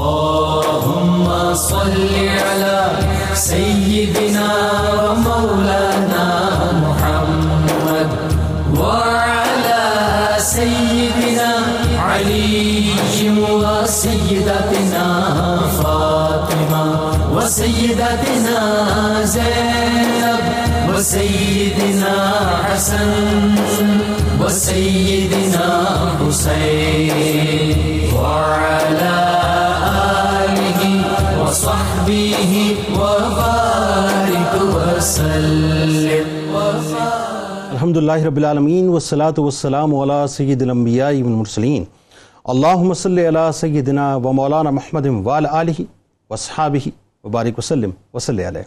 اللهم صل على سيدنا ومولانا محمد وعلى سيدنا علي وسيدتنا فاطمة وسيدتنا زينب وسيدنا حسن وسيدنا حسين الحمد اللہ رب العالمین والصلاة والسلام علی سید الانبیاء والمرسلین اللہم صلی علی سیدنا و مولانا محمد وعلى آله واصحابه وبارک وسلم وصلی علیہ.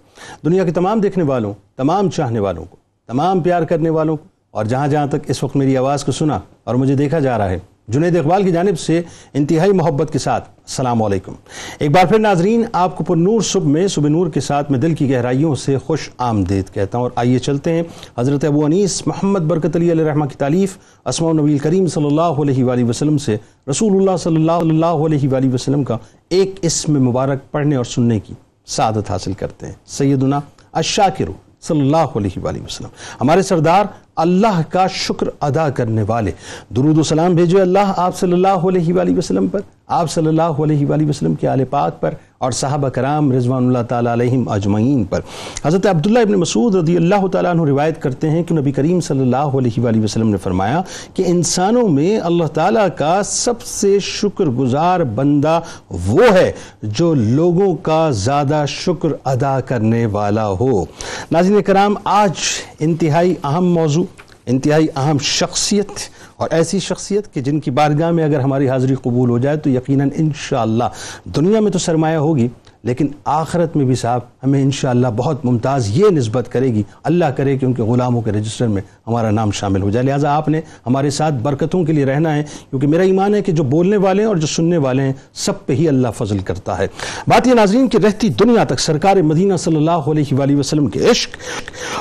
دنیا کے تمام دیکھنے والوں، تمام چاہنے والوں کو، تمام پیار کرنے والوں کو، اور جہاں جہاں تک اس وقت میری آواز کو سنا اور مجھے دیکھا جا رہا ہے جنید اقبال کی جانب سے انتہائی محبت کے ساتھ السلام علیکم۔ ایک بار پھر ناظرین، آپ کو پر نور صبح میں صبح نور کے ساتھ میں دل کی گہرائیوں سے خوش آمدید کہتا ہوں۔ اور آئیے چلتے ہیں۔ حضرت ابو انیس محمد برکت علی علیہ رحمہ کی تعلیف اسماء نبی کریم صلی اللہ علیہ وآلہ وسلم سے رسول اللہ صلی اللہ علیہ وآلہ وسلم کا ایک اسم مبارک پڑھنے اور سننے کی سعادت حاصل کرتے ہیں۔ سیدنا الشاکر صلی اللہ علیہ وآلہ وسلم۔ ہمارے سردار اللہ کا شکر ادا کرنے والے۔ درود و سلام بھیجو اللہ آپ صلی اللہ علیہ وآلہ وسلم پر، آپ صلی اللہ علیہ وآلہ وسلم کے آل پاک پر اور صحابہ کرام رضوان اللہ تعالیٰ علیہم اجمعین پر۔ حضرت عبداللہ ابن مسعود رضی اللہ تعالیٰ عنہ روایت کرتے ہیں کہ نبی کریم صلی اللہ علیہ وآلہ وسلم نے فرمایا کہ انسانوں میں اللہ تعالیٰ کا سب سے شکر گزار بندہ وہ ہے جو لوگوں کا زیادہ شکر ادا کرنے والا ہو۔ ناظرین کرام، آج انتہائی اہم موضوع انتہائی اہم شخصیت اور ایسی شخصیت کہ جن کی بارگاہ میں اگر ہماری حاضری قبول ہو جائے تو یقیناً انشاءاللہ دنیا میں تو سرمایہ ہوگی۔ لیکن آخرت میں بھی صاحب ہمیں انشاءاللہ بہت ممتاز یہ نسبت کرے گی۔ اللہ کرے کہ ان کے غلاموں کے رجسٹر میں ہمارا نام شامل ہو جائے۔ لہٰذا آپ نے ہمارے ساتھ برکتوں کے لیے رہنا ہے، کیونکہ میرا ایمان ہے کہ جو بولنے والے ہیں اور جو سننے والے ہیں، سب پہ ہی اللہ فضل کرتا ہے۔ بات یہ ناظرین کی رہتی دنیا تک، سرکار مدینہ صلی اللہ علیہ وآلہ وسلم کے عشق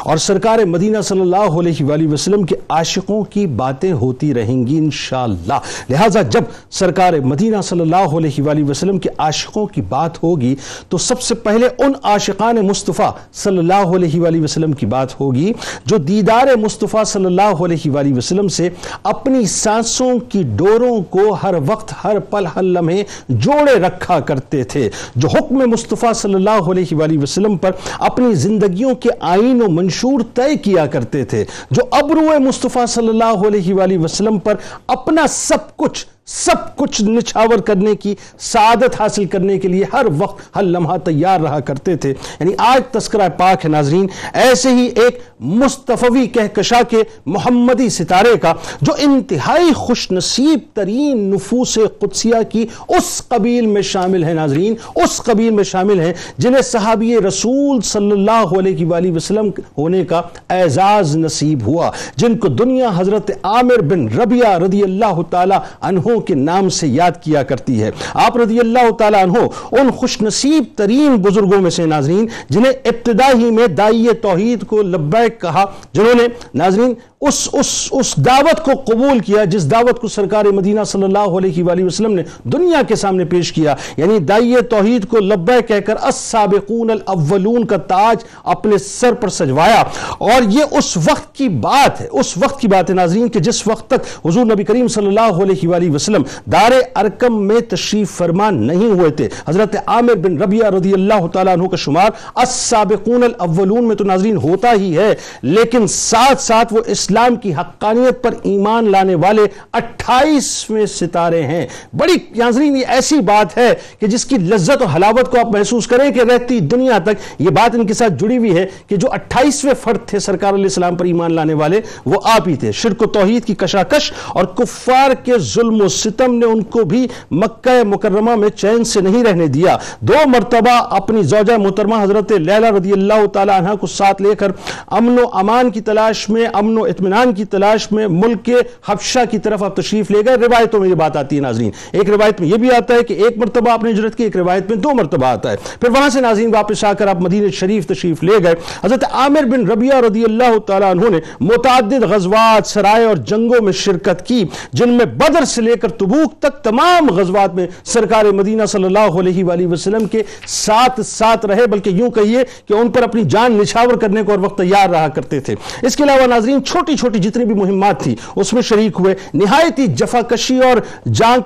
اور سرکار مدینہ صلی اللہ علیہ وآلہ وسلم کے عاشقوں کی باتیں ہوتی رہیں گی انشاءاللہ۔ لہٰذا جب سرکار مدینہ صلی اللہ علیہ وآلہ وسلم کے عاشقوں کی بات ہوگی تو سب سے پہلے ان عاشقان مصطفیٰ صلی اللہ علیہ وآلہ وسلم کی بات ہوگی جو دیدار مصطفیٰ صلی اللہ علیہ وآلہ وسلم سے اپنی سانسوں کی ڈوروں کو ہر وقت ہر پل ہر لمحے جوڑے رکھا کرتے تھے، جو حکم مصطفیٰ صلی اللہ علیہ وآلہ وسلم پر اپنی زندگیوں کے آئین و منشور طے کیا کرتے تھے، جو ابرو مصطفیٰ صلی اللہ علیہ وآلہ وسلم پر اپنا سب کچھ سب کچھ نچھاور کرنے کی، سعادت حاصل کرنے کے لیے ہر وقت ہر لمحہ تیار رہا کرتے تھے۔ یعنی آج تذکرہ پاک ہے ناظرین، ایسے ہی ایک مصطفی کہکشا کے محمدی ستارے کا، جو انتہائی خوش نصیب ترین نفوس قدسیہ کی اس قبیل میں شامل ہے ناظرین، اس قبیل میں شامل ہیں جنہیں صحابی رسول صلی اللہ علیہ وآلہ وسلم ہونے کا اعزاز نصیب ہوا، جن کو دنیا حضرت عامر بن ربیہ رضی اللہ تعالی عنہ کے نام سے یاد کیا کرتی ہے۔ آپ رضی اللہ تعالیٰ عنہ ان خوش نصیب ترین بزرگوں میں سے ناظرین جنہیں ابتدا ہی میں دائی توحید کو لبیک کہا، جنہوں نے ناظرین اس اس اس دعوت کو قبول کیا جس دعوت کو سرکار مدینہ صلی اللہ علیہ وآلہ وسلم نے دنیا کے سامنے پیش کیا یعنی دائی توحید کو لبیک کہہ کر السابقون الاولون کا تاج اپنے سر پر سجوایا۔ اور یہ اس وقت کی بات ہے، اس وقت کی بات ہے ناظرین، کہ جس وقت تک حضور نبی کریم صلی اللہ علیہ وآلہ وسلم دار ارکم میں تشریف فرما نہیں ہوئے تھے۔ حضرت عامر بن ربیہ رضی اللہ تعالیٰ عنہ کا شمار السابقون الاولون میں تو ناظرین ہوتا ہی ہے، لیکن ساتھ ساتھ وہ اس اسلام کی حقانیت پر ایمان لانے والے اٹھائیسویں ستارے ہیں۔ بڑی ناظرین یہ ایسی بات ہے کہ جس کی لذت و حلاوت کو آپ محسوس کریں کہ رہتی دنیا تک، یہ بات ان کے ساتھ جڑی ہوئی ہے کہ جو اٹھائیسویں فرد تھے سرکار علیہ السلام پر ایمان لانے والے، وہ آپ ہی تھے۔ شرک و توحید کی کشاکش اور کفار کے ظلم و ستم نے ان کو بھی مکہ مکرمہ میں چین سے نہیں رہنے دیا۔ دو مرتبہ اپنی زوجہ محترمہ حضرت لیلہ رضی اللہ تعالی عنہ کو ساتھ لے کر امن و امان کی تلاش میں، امن و اطمینان اطمینان کی تلاش میں ملک کے حبشہ کی طرف آپ تشریف لے گئے۔ روایتوں میں یہ بات آتی ہے ناظرین۔ ایک روایت میں یہ بھی آتا ہے کہ ایک مرتبہ آپ نے ہجرت کی، ایک روایت میں دو مرتبہ آتا ہے۔ پھر وہاں سے ناظرین واپس آ کر آپ مدینہ شریف تشریف لے گئے۔ حضرت عامر بن ربیہ رضی اللہ تعالیٰ عنہ نے متعدد غزوات، سرائے اور جنگوں میں شرکت کی، جن میں بدر سے لے کر تبوک تک تمام غزوات میں سرکار مدینہ صلی اللہ علیہ وآلہ وسلم کے ساتھ ساتھ رہے۔ بلکہ یوں کہیے کہ ان پر اپنی جان نچھاور کرنے کو اور وقت تیار رہا کرتے تھے۔ اس کے علاوہ ناظرین، چھوٹی چھوٹی چھوٹی جتنی بھی مہمات تھی، اس میں شریک ہوئے نہایتی جفا کشی اور جان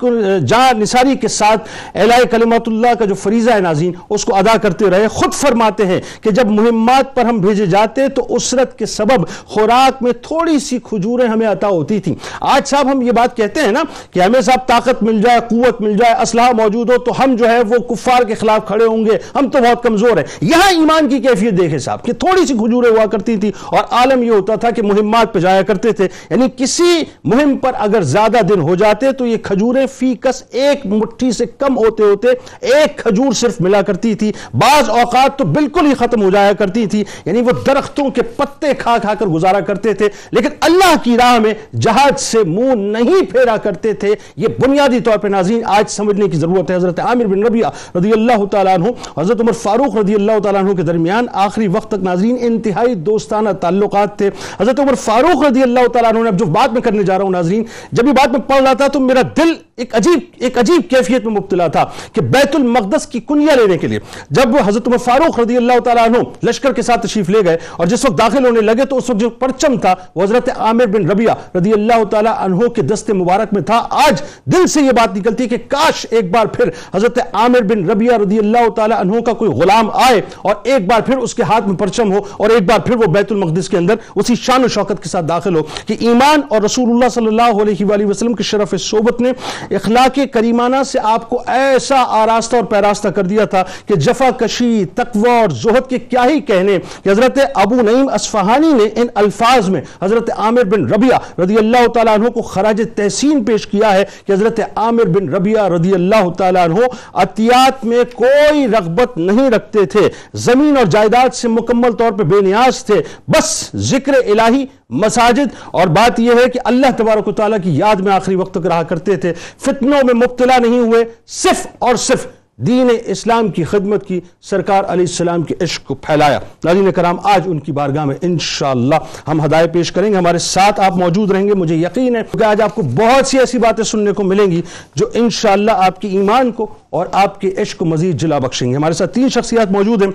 جان نثاری کے ساتھ اعلاء کلمات اللہ کا جو فریضہ ہے ناظرین، اس کو ادا کرتے رہے، خود فرماتے ہیں کہ جب مہمات پر ہم بھیجے جاتے تو اسرت کے سبب خوراک میں تھوڑی سی کھجوریں ہمیں عطا ہوتی تھیں۔ آج صاحب ہم یہ بات کہتے ہیں نا کہ ہمیں صاحب طاقت مل جائے، قوت مل جائے اسلحہ موجود ہو تو ہم جو ہے وہ کفار کے خلاف کھڑے ہوں گے۔ ہم تو بہت کمزور ہیں۔ یہاں ایمان کی کیفیت دیکھیں صاحب، کہ تھوڑی سی کھجوریں ہوا کرتی تھی اور عالم یہ ہوتا تھا کہ مہمات پہ جایا کرتے تھے۔ یعنی کسی مہم پر اگر زیادہ دن ہو جاتے تو یہ کھجوریں فی کس ایک مٹھی سے کم ہوتے ہوتے ایک کھجور صرف ملا کرتی تھی۔ بعض اوقات تو بالکل ہی ختم ہو جایا کرتی تھی۔ یعنی وہ درختوں کے پتے کھا کھا کر گزارا کرتے تھے۔ لیکن اللہ کی راہ میں جہاز سے منہ نہیں پھیرا کرتے تھے۔ یہ بنیادی طور پہ ناظرین آج سمجھنے کی ضرورت ہے۔ حضرت عامر بن ربیہ رضی اللہ تعالیٰ عنہ، حضرت عمر فاروق رضی اللہ تعالیٰ عنہ کے درمیان آخری وقت تک ناظرین انتہائی دوستانہ تعلقات تھے۔ حضرت عمر فاروق فاروق رضی اللہ تعالیٰ عنہ نے اب جو بات میں کرنے جا رہا ہوں ناظرین، جب یہ بات میں پڑھ رہا تھا تو میرا دل ایک عجیب ایک عجیب کیفیت میں مبتلا تھا کہ بیت المقدس کی کنیا لینے کے لیے۔ جب وہ حضرت عمر فاروق رضی اللہ تعالیٰ عنہ لشکر کے ساتھ تشریف لے گئے اور جس وقت داخل ہونے لگے تو اس وقت جو پرچم تھا وہ حضرت عامر بن ربیہ رضی اللہ تعالیٰ عنہ کے دست مبارک میں تھا۔ آج دل سے یہ بات نکلتی ہے کہ کاش ایک بار پھر حضرت عامر بن ربیہ رضی اللہ تعالیٰ عنہ کا کوئی غلام آئے اور ایک بار پھر اس کے ہاتھ میں پرچم ہو اور ایک بار پھر وہ بیت المقدس کے اندر اسی شان و شوکت کے ساتھ داخل ہو کہ ایمان اور رسول اللہ صلی اللہ علیہ وآلہ وسلم کے شرف صحبت نے اخلاق کریمانہ سے آپ کو ایسا آراستہ اور پیراستہ کر دیا تھا کہ جفا کشی، تقوی اور زہد کے کیا ہی کہنے کہ حضرت ابو نعیم اصفہانی نے ان الفاظ میں حضرت عامر بن ربیہ رضی اللہ تعالیٰ عنہ کو خراج تحسین پیش کیا ہے کہ حضرت عامر بن ربیہ رضی اللہ تعالیٰ عنہ عطیات میں کوئی رغبت نہیں رکھتے تھے۔ زمین اور جائیداد سے مکمل طور پہ بے نیاز تھے۔ بس ذکر الہی مساجد اور بات یہ ہے کہ اللہ تبارک و تعالیٰ کی یاد میں آخری وقت تک رہا کرتے تھے، فتنوں میں مبتلا نہیں ہوئے، صرف اور صرف دین اسلام کی خدمت کی سرکار علیہ السلام کے عشق کو پھیلایا۔ ناظرین کرام، آج ان کی بارگاہ میں انشاءاللہ ہم ہدایت پیش کریں گے۔ ہمارے ساتھ آپ موجود رہیں گے، مجھے یقین ہے کہ آج آپ کو بہت سی ایسی باتیں سننے کو ملیں گی جو انشاءاللہ آپ کی ایمان کو اور آپ کے عشق کو مزید جلا بخشیں گے۔ ہمارے ساتھ تین شخصیات موجود ہیں۔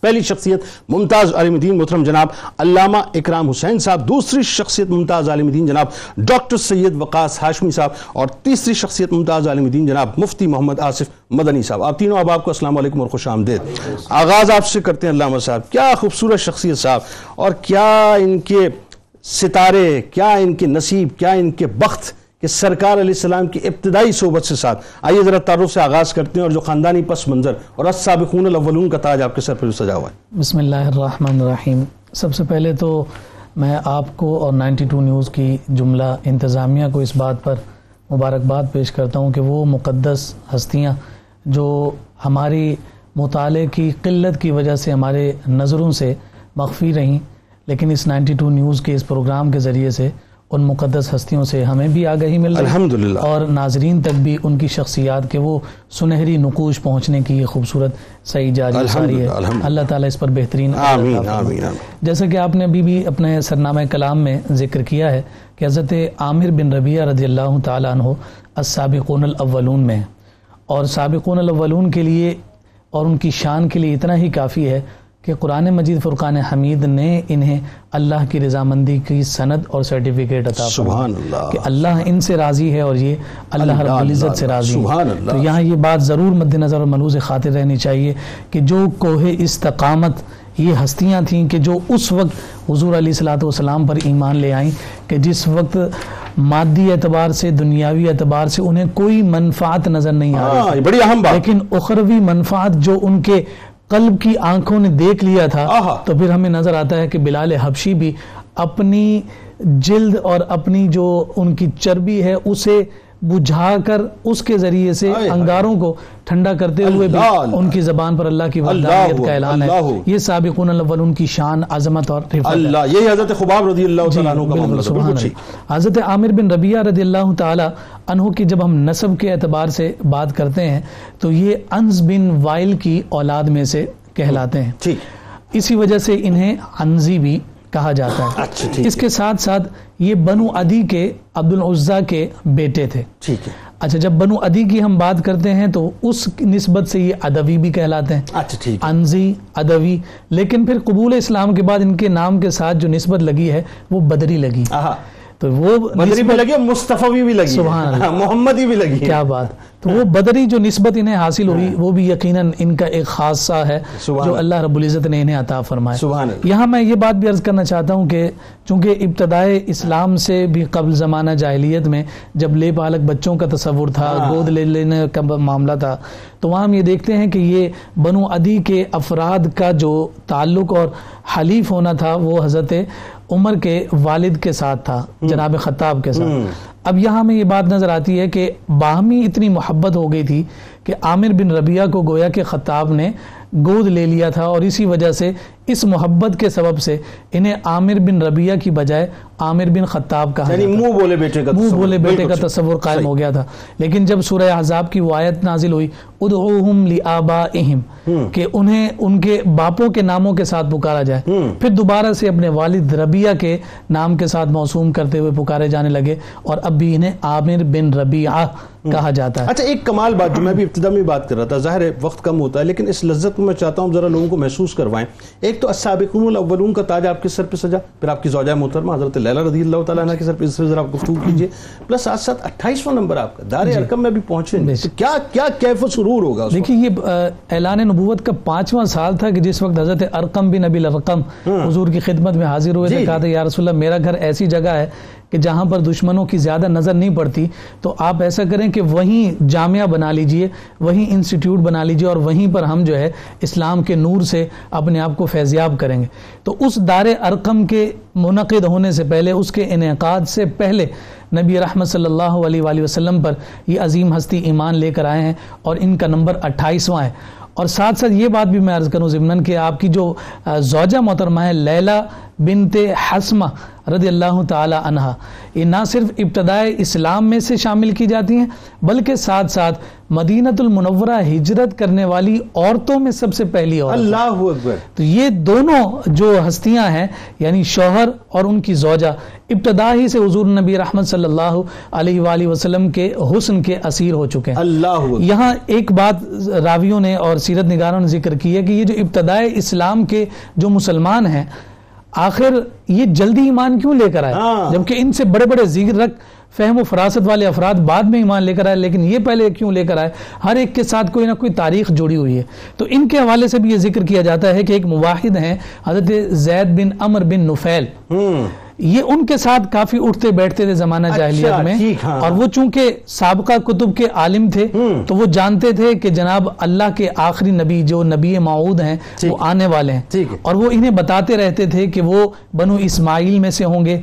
پہلی شخصیت ممتاز عالم دین محترم جناب علامہ اکرام حسین صاحب، دوسری شخصیت ممتاز عالم دین جناب ڈاکٹر سید وقاص ہاشمی صاحب اور تیسری شخصیت ممتاز عالم دین جناب مفتی محمد آصف مدنی صاحب۔ آپ تینوں اب آپ کو السلام علیکم اور خوش آمدید۔ آغاز آپ سے کرتے ہیں علامہ صاحب۔ کیا خوبصورت شخصیت صاحب اور کیا ان کے ستارے، کیا ان کے نصیب، کیا ان کے بخت کہ سرکار علیہ السلام کی ابتدائی صحبت سے ساتھ۔ آئیے ذرا تعارف سے آغاز کرتے ہیں اور جو خاندانی پس منظر اور السابقون الاولون کا تاج آپ کے سر پر سجا ہوا ہے۔ بسم اللہ الرحمن الرحیم۔ سب سے پہلے تو میں آپ کو اور نائنٹی ٹو نیوز کی جملہ انتظامیہ کو اس بات پر مبارکباد پیش کرتا ہوں کہ وہ مقدس ہستیاں جو ہماری مطالعے کی قلت کی وجہ سے ہمارے نظروں سے مخفی رہیں، لیکن اس نائنٹی ٹو نیوز کے اس پروگرام کے ذریعے سے ان مقدس ہستیوں سے ہمیں بھی آگہی مل رہی الحمدللہ۔ اور ناظرین تک بھی ان کی شخصیات کے وہ سنہری نقوش پہنچنے کی یہ خوبصورت صحیح جاری ساری ہے۔ اللہ تعالیٰ اس پر بہترین آمین۔ آمین آمین۔ جیسا کہ آپ نے ابھی بھی اپنے سرنامہ کلام میں ذکر کیا ہے کہ حضرت عامر بن ربیہ رضی اللہ تعالیٰ عنہ السابقون الاولون میں اور سابقون الاولون کے لیے اور ان کی شان کے لیے اتنا ہی کافی ہے کہ قرآن مجید فرقان حمید نے انہیں اللہ کی رضامندی کی سند اور سرٹیفکیٹ عطا سبحان اللہ۔ کہ اللہ ان سے راضی ہے اور یہ اللہ رب العزت سے راضی سبحان ہے اللہ۔ تو یہاں یہ بات ضرور مد نظر اور ملوز خاطر رہنی چاہیے کہ جو کوہ استقامت یہ ہستیاں تھیں کہ جو اس وقت حضور علیہ الصلاۃ والسلام پر ایمان لے آئیں کہ جس وقت مادی اعتبار سے دنیاوی اعتبار سے انہیں کوئی منفعت نظر نہیں آ رہی ہاں بڑی اہم بات۔ لیکن اخروی منفعت جو ان کے قلب کی آنکھوں نے دیکھ لیا تھا۔ تو پھر ہمیں نظر آتا ہے کہ بلال حبشی بھی اپنی جلد اور اپنی جو ان کی چربی ہے اسے بجھا کر اس کے ذریعے سے۔ انگاروں کو ٹھنڈا کرتے ہوئے بھی۔ ان کی زبان پر اللہ کی وحدانیت کا اعلان ہے۔ یہ سابقون الاولون کی شان عظمت اور ہے اللہ یہی حضرت خباب رضی اللہ تعالیٰ عنہ کا بالکل، معاملہ اللہ۔ حضرت عامر بن ربیہ رضی اللہ تعالی عنہ کی جب ہم نسب کے اعتبار سے بات کرتے ہیں تو یہ انس بن وائل کی اولاد میں سے کہلاتے ہیں ٹھیک اسی وجہ سے انہیں انزی بھی کہا جاتا ہے۔ اچھا ٹھیک اس کے ساتھ ساتھ یہ بنو ادی کے عبد العزا کے بیٹے تھے۔ ٹھیک ہے۔ اچھا جب بنو ادی کی ہم بات کرتے ہیں تو اس نسبت سے یہ ادوی بھی کہلاتے ہیں۔ اچھا ہے۔ انزی ادوی۔ لیکن پھر قبول اسلام کے بعد ان کے نام کے ساتھ جو نسبت لگی ہے وہ بدری لگی۔ آہا۔ تو وہ بدری بھی لگی مصطفی بھی لگی سبحان اللہ۔ ہاں، محمدی بھی لگی کیا بات تو وہ بدری جو نسبت انہیں حاصل ہوئی وہ بھی یقیناً ان کا ایک خاصہ ہے جو اللہ۔ رب العزت نے انہیں عطا فرمایا سبحان یہاں میں یہ بات بھی عرض کرنا چاہتا ہوں کہ چونکہ ابتدائے اسلام سے بھی قبل زمانہ جاہلیت میں جب لے پالک بچوں کا تصور تھا ہاں۔ گود لے لینے کا معاملہ تھا تو وہاں ہم یہ دیکھتے ہیں کہ یہ بنو ادی کے افراد کا جو تعلق اور حلیف ہونا تھا وہ حضرت عمر کے والد کے ساتھ تھا جناب خطاب کے ساتھ۔ اب یہاں میں یہ بات نظر آتی ہے کہ باہمی اتنی محبت ہو گئی تھی کہ عامر بن ربیہ کو گویا کہ خطاب نے گود لے لیا تھا اور اسی وجہ سے اس محبت کے سبب سے انہیں عامر بن ربیہ کی بجائے عامر بن خطاب کہا یعنی منہ بولے بیٹے کا منہ۔ بولے بیٹے کا۔ تصور قائم۔ ہو گیا تھا۔ لیکن جب سورہ احزاب کی وہ آیت نازل ہوئی ادعوہم لآبائہم کہ انہیں ان کے باپوں کے ناموں کے ساتھ پکارا جائے۔ پھر دوبارہ سے اپنے والد ربیہ کے نام کے ساتھ موسوم کرتے ہوئے پکارے جانے لگے اور اب بھی انہیں عامر بن ربیعہ کہا جاتا ہے۔ اچھا ایک کمال بات جو میں بھی ابتدا میں بات کر رہا تھا ظاہر ہے وقت کم ہوتا ہے لیکن اس لذت کو میں چاہتا ہوں ذرا لوگوں کو محسوس کروائیں۔ ایک تو السابقون الاولون کا تاج آپ کے سر پہ سجا پھر آپ کی زوجہ محترمہ حضرت لیلہ رضی اللہ تعالیٰ عنہ کے سر پہ اس سے ذرا آپ گفتگو کیجیے۔ پلس ساتھ ساتھ اٹھائیسواں نمبر آپ کا دار ارکم میں بھی پہنچے نہیں۔ تو کیا کیا کیف و سرور ہوگا؟ دیکھیے یہ اعلان نبوت کا پانچواں سال تھا کہ جس وقت حضرت ارقم بن نبی الرقم حضور کی خدمت میں حاضر ہوئے جی۔ تھے کہا تھا یا رسول اللہ میرا گھر ایسی جگہ ہے کہ جہاں پر دشمنوں کی زیادہ نظر نہیں پڑتی، تو آپ ایسا کریں کہ وہیں جامعہ بنا لیجیے، وہیں انسٹیٹیوٹ بنا لیجیے، اور وہیں پر ہم جو ہے اسلام کے نور سے اپنے آپ کو فیضیاب کریں گے۔ تو اس دار ارقم کے منعقد ہونے سے پہلے، اس کے انعقاد سے پہلے نبی رحمت صلی اللہ علیہ وآلہ وسلم پر یہ عظیم ہستی ایمان لے کر آئے ہیں، اور ان کا نمبر اٹھائیسواں ہے۔ اور ساتھ ساتھ یہ بات بھی میں عرض کروں ضمن کہ آپ کی جو زوجہ محترمہ ہے لیلہ بنت حسمہ رضی اللہ تعالی عنہا۔ یہ نہ صرف ابتدائے اسلام میں سے شامل کی جاتی ہیں بلکہ ساتھ ساتھ مدینت المنورہ ہجرت کرنے والی عورتوں میں سب سے پہلی عورت اللہ اکبر۔ تو یہ دونوں جو ہستیاں ہیں یعنی شوہر اور ان کی زوجہ ابتدا ہی سے حضور نبی رحمت صلی اللہ علیہ وآلہ وسلم کے حسن کے اسیر ہو چکے ہیں۔ اللہ اکبر۔ یہاں ایک بات راویوں نے اور سیرت نگاروں نے ذکر کی ہے کہ یہ جو ابتدائے اسلام کے جو مسلمان ہیں آخر یہ جلدی ایمان کیوں لے کر آئے؟ ہاں۔ جبکہ ان سے بڑے بڑے ذکر فہم و فراست والے افراد بعد میں ایمان لے کر آئے لیکن یہ پہلے کیوں لے کر آئے؟ ہر ایک کے ساتھ کوئی نہ کوئی تاریخ جڑی ہوئی ہے۔ تو ان کے حوالے سے بھی یہ ذکر کیا جاتا ہے کہ ایک مواحد ہیں حضرت زید بن امر بن نفیل۔ یہ ان کے ساتھ کافی اٹھتے بیٹھتے تھے زمانہ اچھا، جاہلیت میں ہاں۔ اور وہ چونکہ سابقہ کتب کے عالم تھے تو وہ جانتے تھے کہ جناب اللہ کے آخری نبی جو نبی معود ہیں۔ وہ آنے والے ہیں۔ اور وہ انہیں بتاتے رہتے تھے کہ وہ بنو اسماعیل میں سے ہوں گے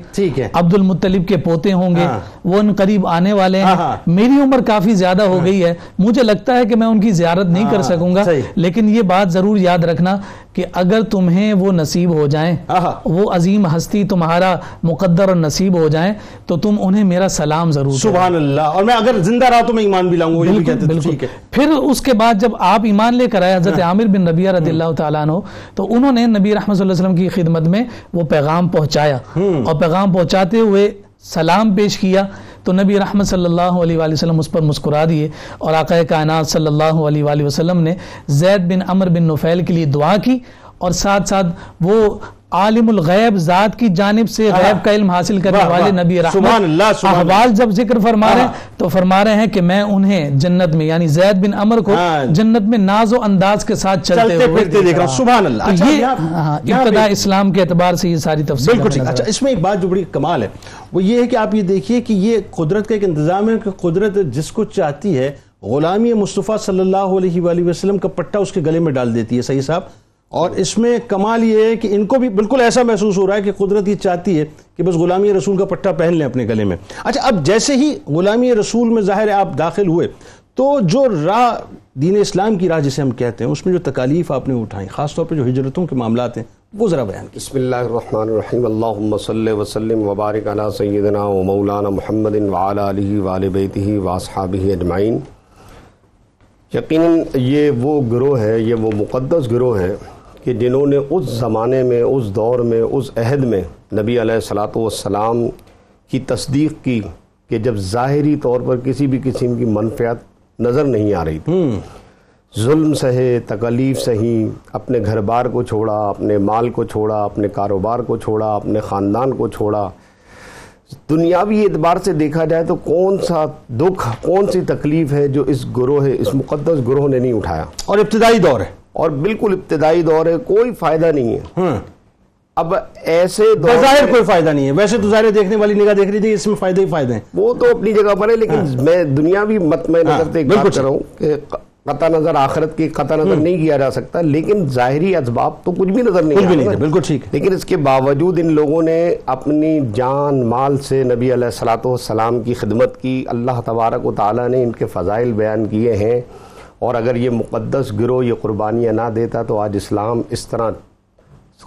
عبد المطلب کے پوتے ہوں گے ہاں۔ وہ ان قریب آنے والے ہیں ہاں۔ میری عمر کافی زیادہ ہو گئی ہے مجھے لگتا ہے کہ میں ان کی زیارت نہیں کر سکوں گا۔ لیکن یہ بات ضرور یاد رکھنا کہ اگر تمہیں وہ نصیب ہو جائیں وہ عظیم ہستی تمہارا مقدر اور نصیب ہو جائیں تو تم انہیں میرا سلام ضرور سبحان اللہ۔ اور میں اگر زندہ رہا تو میں ایمان بھی لاؤں گا پھر اس کے بعد جب آپ ایمان لے کر آئے حضرت عامر بن ربیہ رضی اللہ تعالیٰ عنہ تو انہوں نے نبی رحمت صلی اللہ علیہ وسلم کی خدمت میں وہ پیغام پہنچایا۔ اور پیغام پہنچاتے ہوئے سلام پیش کیا۔ تو نبی رحمت صلی اللہ علیہ وآلہ وسلم اس پر مسکرا دیے اور آقا کائنات صلی اللہ علیہ وآلہ وسلم نے زید بن عمر بن نفیل کے لیے دعا کی اور ساتھ ساتھ وہ عالم الغیب ذات کی جانب سے غیب کا علم حاصل کرنے والے۔ نبی سبحان اللہ، رحمت سبحان۔ احوال جب ذکر فرما رہے ہاں۔ ہیں تو فرما رہے ہیں کہ میں انہیں جنت میں یعنی زید بن عمر کو ہاں۔ جنت میں ناز و انداز کے ساتھ چلتے ہوئے دیکھ رہا ہوں سبحان اللہ اچھا یہ ہاں، ابتدا اسلام کے اعتبار سے یہ ساری تفصیل بالکل اچھا اس میں ایک بات جو بڑی کمال ہے وہ یہ ہے کہ آپ یہ دیکھیے کہ یہ قدرت کا ایک انتظام ہے کہ قدرت جس کو چاہتی ہے غلامی مصطفیٰ صلی اللہ علیہ وآلہ وسلم کا پٹا اس کے گلے میں ڈال دیتی ہے صحیح صاحب اور اس میں کمال یہ ہے کہ ان کو بھی بالکل ایسا محسوس ہو رہا ہے کہ قدرت یہ چاہتی ہے کہ بس غلامی رسول کا پٹھا پہن لیں اپنے گلے میں۔ اچھا اب جیسے ہی غلامی رسول میں ظاہر ہے آپ داخل ہوئے، تو جو راہ دین اسلام کی راہ جسے ہم کہتے ہیں، اس میں جو تکالیف آپ نے اٹھائیں خاص طور پہ جو ہجرتوں کے معاملات ہیں، وہ ذرا بیان بسم اللہ الرحمن الرحیم۔ اللہم صلی وسلم وبارک علی سیدنا و مولانا محمد وعلا علیہ وآل بیتہ واصحابہ اجمعین۔ یقیناً یہ وہ گروہ ہے، یہ وہ مقدس گروہ ہے کہ جنہوں نے اس زمانے میں اس دور میں اس عہد میں نبی علیہ الصلاۃ والسلام کی تصدیق کی کہ جب ظاہری طور پر کسی بھی قسم کی منفعت نظر نہیں آ رہی تھی۔ ظلم سہے تکلیف سہی اپنے گھر بار کو چھوڑا اپنے مال کو چھوڑا اپنے کاروبار کو چھوڑا اپنے خاندان کو چھوڑا۔ دنیاوی اعتبار سے دیکھا جائے تو کون سا دکھ کون سی تکلیف ہے جو اس گروہ اس مقدس گروہ نے نہیں اٹھایا؟ اور ابتدائی دور ہے۔ اور بالکل ابتدائی دور ہے کوئی فائدہ نہیں ہے۔ ہاں۔ اب ایسے بظاہر کوئی فائدہ نہیں ہے۔ ویسے تو ظاہر دیکھنے والی نگاہ دیکھ رہی تھی اس میں فائدے ہی فائدے ہیں۔ وہ تو اپنی جگہ پر ہے لیکن میں دنیاوی مت میں ہاں، نظر سے بات کر رہا ہوں کہ قطع نظر آخرت کی قطع نظر نہیں کیا جا سکتا لیکن ظاہری اسباب تو کچھ بھی نظر نہیں آ بالکل ٹھیک۔ لیکن اس کے باوجود ان لوگوں نے اپنی جان مال سے نبی علیہ والسلام کی خدمت کی۔ اللہ تبارک و تعالیٰ نے ان کے فضائل بیان کیے ہیں۔ اور اگر یہ مقدس گروہ یہ قربانیاں نہ دیتا تو آج اسلام اس طرح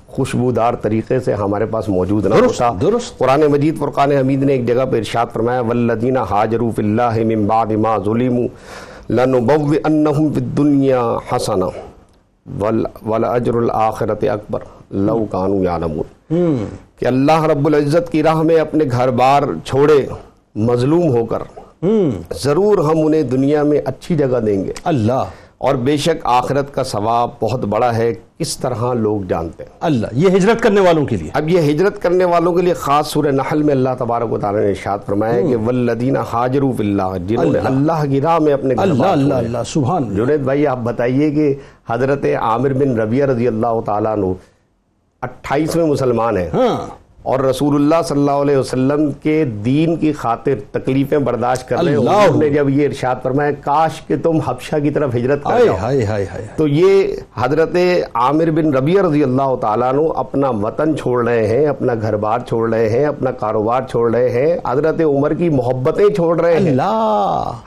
خوشبودار طریقے سے ہمارے پاس موجود نہ درست، ہوتا۔ درست۔ قرآن مجید فرقان حمید نے ایک جگہ پہ ارشاد فرمایا والذین حاجروا فی اللہ من بعد ما ظلموا لنبوئنہم فی الدنیا حسنا والاجر الاخرت اکبر لو کانوا یعلمون۔ کہ اللہ رب العزت کی راہ میں اپنے گھر بار چھوڑے مظلوم ہو کر ضرور ہم انہیں دنیا میں اچھی جگہ دیں گے۔ اللہ۔ اور بے شک آخرت کا ثواب بہت بڑا ہے کس طرح لوگ جانتے ہیں۔ اللہ یہ ہجرت کرنے والوں کے لیے۔ اب یہ ہجرت کرنے والوں کے لیے خاص سورہ نحل میں اللہ تبارک و تعالی نے ارشاد فرمایا ہے کہ والذین حاجروا فی اللہ جنہوں نے اللہ۔ کی راہ میں اپنے گھر اللہ اللہ۔ اللہ سبحان جنید بھائی آپ بتائیے کہ حضرت عامر بن ربیہ رضی اللہ تعالیٰ عنہ اٹھائیسویں مسلمان ہیں۔ ہاں۔ اور رسول اللہ صلی اللہ علیہ وسلم کے دین کی خاطر تکلیفیں برداشت کر رہے انہوں نے جب یہ ارشاد فرمایا کاش کہ تم حبشہ کی طرف ہجرت کر جاؤ۔ تو یہ حضرت عامر بن ربیہ رضی اللہ تعالیٰ عنہ اپنا وطن چھوڑ رہے ہیں اپنا گھر بار چھوڑ رہے ہیں اپنا کاروبار چھوڑ رہے ہیں۔ حضرت عمر کی محبتیں چھوڑ رہے ہیں۔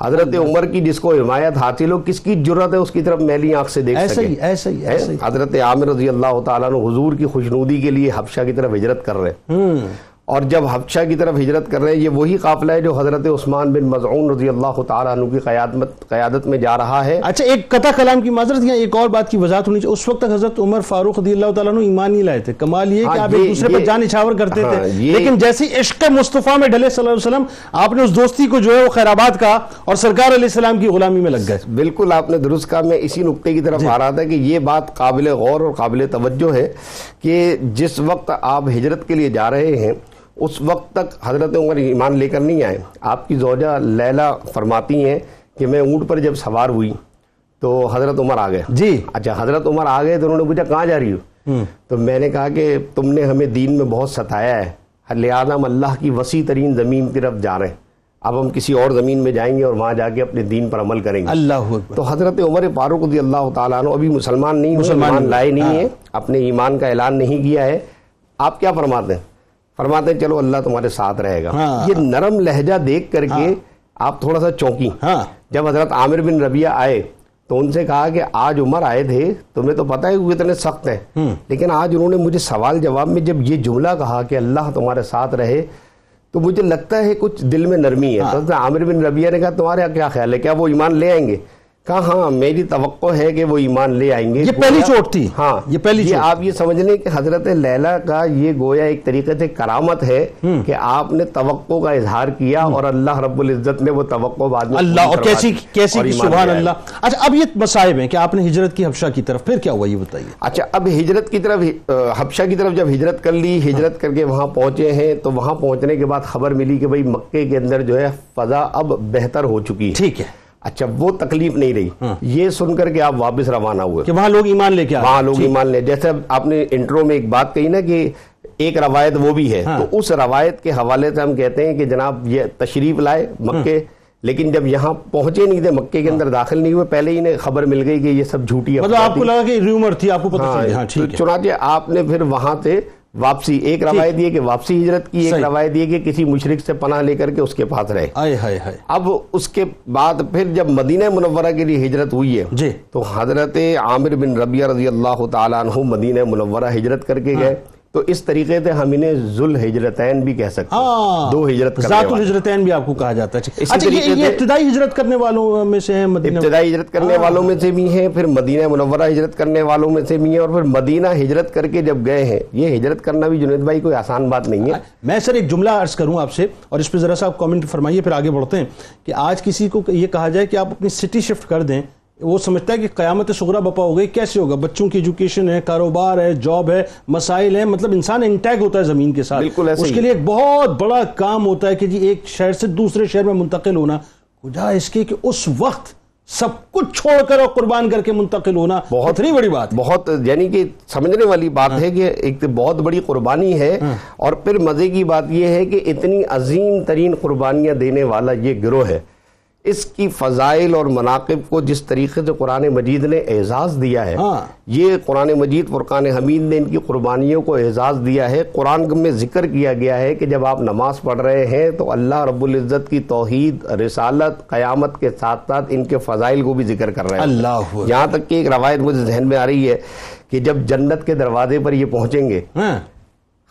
حضرت عمر کی جس کو حمایت حاصل ہو کس کی جرت ہے اس کی طرف میلی آنکھ سے دیکھ سکے؟ ہی ہی۔ حضرت عامر رضی اللہ تعالیٰ عنہ حضور کی خوشنودی کے لیے حبشہ کی طرف ہجرت کر رہے ہیں۔ ہوں۔ اور جب حبشہ کی طرف ہجرت کر رہے ہیں یہ وہی قافلہ ہے جو حضرت عثمان بن مضعون رضی اللہ تعالیٰ عنہ کی قیادت قیادت میں جا رہا ہے۔ اچھا ایک قطع کلام کی معذرت یہاں ایک اور بات کی وضاحت ہونی چاہیے۔ اس وقت تک حضرت عمر فاروق رضی اللہ تعالیٰ عنہ ایمان نہیں لائے تھے۔ کمال یہ کہ ہاں، آپ ایک دوسرے پر جان نچھاور کرتے ہاں، تھے یہ- لیکن جیسے عشق مصطفیٰ میں ڈلے صلی اللہ علیہ وسلم آپ نے اس دوستی کو جو ہے وہ خیر آباد کہا اور سرکار علیہ السلام کی غلامی میں لگ گئے۔ بالکل آپ نے درست کہا۔ میں اسی نقطے کی طرف آ رہا تھا کہ یہ بات قابل غور اور قابل توجہ ہے کہ جس وقت آپ ہجرت کے لیے جا رہے ہیں اس وقت تک حضرت عمر ایمان لے کر نہیں آئے۔ آپ کی زوجہ لیلا فرماتی ہیں کہ میں اونٹ پر جب سوار ہوئی تو حضرت عمر آ گئے۔ جی۔ اچھا حضرت عمر آ گئے تو انہوں نے پوچھا کہاں جا رہی ہو؟ تو میں نے کہا کہ تم نے ہمیں دین میں بہت ستایا ہے۔ لہٰذا ہم اللہ کی وسیع ترین زمین کی طرف جا رہے ہیں۔ اب ہم کسی اور زمین میں جائیں گے اور وہاں جا کے اپنے دین پر عمل کریں گے۔ اللہ اکبر۔ تو حضرت عمر فاروق رضی اللہ تعالیٰ عنہ ابھی مسلمان نہیں مسلمان لائے نہیں ہاں۔ ہیں۔ اپنے ایمان کا اعلان نہیں کیا ہے۔ آپ کیا فرماتے ہیں؟ فرماتے ہیں چلو اللہ تمہارے ساتھ رہے گا. ہاں۔ یہ نرم لہجہ دیکھ کر کے آپ تھوڑا سا چونکی ہاں۔ جب حضرت عامر بن ربیہ آئے تو ان سے کہا کہ آج عمر آئے تھے تمہیں تو پتہ ہے وہ اتنے سخت ہیں۔ لیکن آج انہوں نے مجھے سوال جواب میں جب یہ جملہ کہا کہ اللہ تمہارے ساتھ رہے تو مجھے لگتا ہے کچھ دل میں نرمی ہے۔ حضرت عامر بن ربیہ نے کہا تمہارا کیا خیال ہے؟ کیا وہ ایمان لے آئیں گے؟ کہا ہاں میری توقع ہے کہ وہ ایمان لے آئیں گے۔ یہ پہلی چوٹ تھی۔ ہاں یہ پہلی چوٹ آپ یہ سمجھ لیں کہ حضرت لیلا کا یہ گویا ایک طریقے سے کرامت ہے کہ آپ نے توقع کا اظہار کیا اور اللہ رب العزت نے وہ توقع بعد میں اللہ اور کیسی کیسی سبحان۔ اللہ۔ اچھا اب یہ مصائب ہیں کہ آپ نے ہجرت کی حبشہ کی طرف پھر کیا ہوا یہ بتائیے؟ اچھا اب ہجرت کی طرف حبشہ کی طرف جب ہجرت کر لی ہجرت کر کے وہاں پہنچے ہیں تو وہاں پہنچنے کے بعد خبر ملی کہ بھئی مکے کے اندر جو ہے فضا اب بہتر ہو چکی ہے۔ ٹھیک ہے۔ اچھا وہ تکلیف نہیں رہی۔ یہ سن کر کے آپ واپس روانہ ہوئے۔ کہ وہاں لوگ ایمان لے کے وہاں لوگ ایمان لے۔ جیسے آپ نے انٹرو میں ایک بات کہی نا کہ ایک روایت وہ بھی ہے۔ تو اس روایت کے حوالے سے ہم کہتے ہیں کہ جناب یہ تشریف لائے مکے۔ لیکن جب یہاں پہنچے نہیں تھے مکے کے اندر داخل نہیں ہوئے پہلے ہی انہیں خبر مل گئی کہ یہ سب جھوٹی مطلب افواہ آپ کو۔ لگا کہ ریومر تھی آپ کو پتہ چل گیا۔ ہاں تو ٹھیک ہے۔ چنانچہ آپ نے پھر وہاں سے واپسی ایک روایت یہ کہ واپسی ہجرت کی ایک۔ روایت یہ کہ کسی مشرق سے پناہ لے کر کے اس کے پاس رہے۔ آئے ہائے ہائے اب اس کے بعد پھر جب مدینہ منورہ کے لیے ہجرت ہوئی ہے جی۔ تو حضرت عامر بن ربیہ رضی اللہ تعالیٰ عنہ مدینہ منورہ ہجرت کر کے گئے۔ تو اس طریقے سے ہم انہیں ذل ہجرتین بھی کہہ سکتے ہیں ہاں دو ہجرت ذات الحجرتین بھی آپ کو کہا جاتا ہے اسی اچھا یہ ابتدائی ہجرت کرنے والوں میں سے ہیں ابتدائی ہجرت کرنے والوں میں سے بھی ہیں پھر مدینہ منورہ ہجرت کرنے والوں میں سے بھی ہیں اور پھر مدینہ ہجرت کر کے جب گئے ہیں یہ ہجرت کرنا بھی جنید بھائی کوئی آسان بات نہیں ہے۔ میں سر ایک جملہ عرض کروں آپ سے اور اس پہ ذرا سا آپ کامنٹ فرمائیے پھر آگے بڑھتے ہیں کہ آج کسی کو یہ کہا جائے کہ آپ اپنی سٹی شفٹ کر دیں وہ سمجھتا ہے کہ قیامت سغرا بپا ہو گئی کیسے ہوگا؟ بچوں کی ایجوکیشن ہے کاروبار ہے جاب ہے مسائل ہیں مطلب انسان انٹیگ ہوتا ہے زمین کے ساتھ۔ اس ہی کے لیے ایک بہت بڑا کام ہوتا ہے کہ جی ایک شہر سے دوسرے شہر میں منتقل ہونا۔ کجا اس کے کہ اس وقت سب کچھ چھوڑ کر اور قربان کر کے منتقل ہونا بہت- اتنی بڑی بات بہت یعنی کہ سمجھنے والی بات ہے کہ ایک بہت بڑی قربانی ہے اور پھر مزے کی بات یہ ہے کہ اتنی عظیم ترین قربانیاں دینے والا یہ گروہ ہے۔ اس کی فضائل اور مناقب کو جس طریقے سے قرآن مجید نے اعزاز دیا ہے ہاں۔ یہ قرآن مجید فرقان حمید نے ان کی قربانیوں کو اعزاز دیا ہے۔ قرآن میں ذکر کیا گیا ہے کہ جب آپ نماز پڑھ رہے ہیں تو اللہ رب العزت کی توحید رسالت قیامت کے ساتھ ساتھ ان کے فضائل کو بھی ذکر کر رہے ہیں۔ اللہ۔ یہاں تک کہ ایک روایت مجھے ذہن میں آ رہی ہے کہ جب جنت کے دروازے پر یہ پہنچیں گے ہاں۔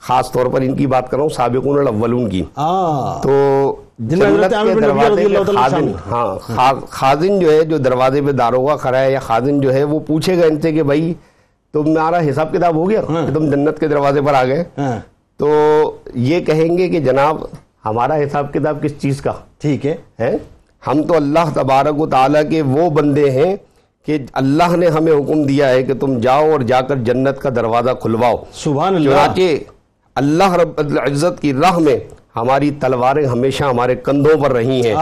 خاص طور پر ان کی بات کروں سابقون الاولون کی۔ ہاں۔ تو جنت کے دروازے خازن۔ ہاں خازن جو ہے جو دروازے پہ داروغہ کھڑا ہے یا خازن جو ہے وہ پوچھے گا ان سے کہ بھائی تمہارا حساب کتاب ہو گیا؟ کہ تم جنت کے دروازے پر آ گئے۔ ہاں۔ تو یہ کہیں گے کہ جناب ہمارا حساب کتاب کس چیز کا؟ ٹھیک ہے۔ ہے ہم تو اللہ تبارک و تعالیٰ کے وہ بندے ہیں کہ اللہ نے ہمیں حکم دیا ہے کہ تم جاؤ اور جا کر جنت کا دروازہ کھلواؤ۔ سبحان اللہ۔ چنانچہ اللہ رب العزت کی راہ میں ہماری تلواریں ہمیشہ ہمارے کندھوں پر رہی ہیں۔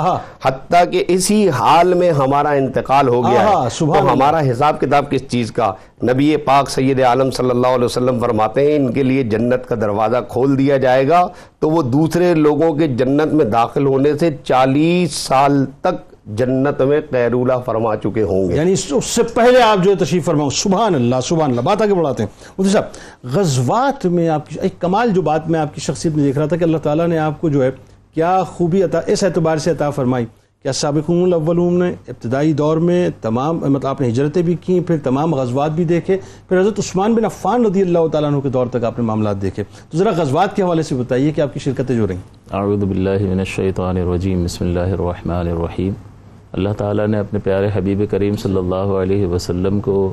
حتیٰ کہ اسی حال میں ہمارا انتقال ہو گیا ہے تو۔ ہمارا حساب کتاب کس چیز کا نبی پاک سید عالم صلی اللہ علیہ وسلم فرماتے ہیں ان کے لیے جنت کا دروازہ کھول دیا جائے گا تو وہ دوسرے لوگوں کے جنت میں داخل ہونے سے چالیس سال تک جنت میں قیرولہ فرما چکے ہوں گے۔ یعنی اس سے پہلے آپ جو تشریف فرماؤ سبحان اللہ سبحان اللہ۔ بات آگے بڑھاتے ہیں۔ مفتی صاحب غزوات میں آپ کی ایک کمال جو بات میں آپ کی شخصیت میں دیکھ رہا تھا کہ اللہ تعالیٰ نے آپ کو جو ہے کیا خوبی عطا اس اعتبار سے عطا فرمائی۔ کیا سابقون الاولون نے ابتدائی دور میں تمام مطلب آپ نے ہجرتیں بھی کی پھر تمام غزوات بھی دیکھے۔ پھر حضرت عثمان بن عفان رضی اللہ تعالیٰ عنہ کے دور تک آپ نے معاملات دیکھے۔ تو ذرا غزوات کے حوالے سے بتائیے کہ آپ کی شرکتیں جو رہیں۔ اعوذ باللہ من الشیطان الرجیم۔ بسم اللہ الرحمن الرحیم۔ اللہ تعالیٰ نے اپنے پیارے حبیب کریم صلی اللہ علیہ وسلم کو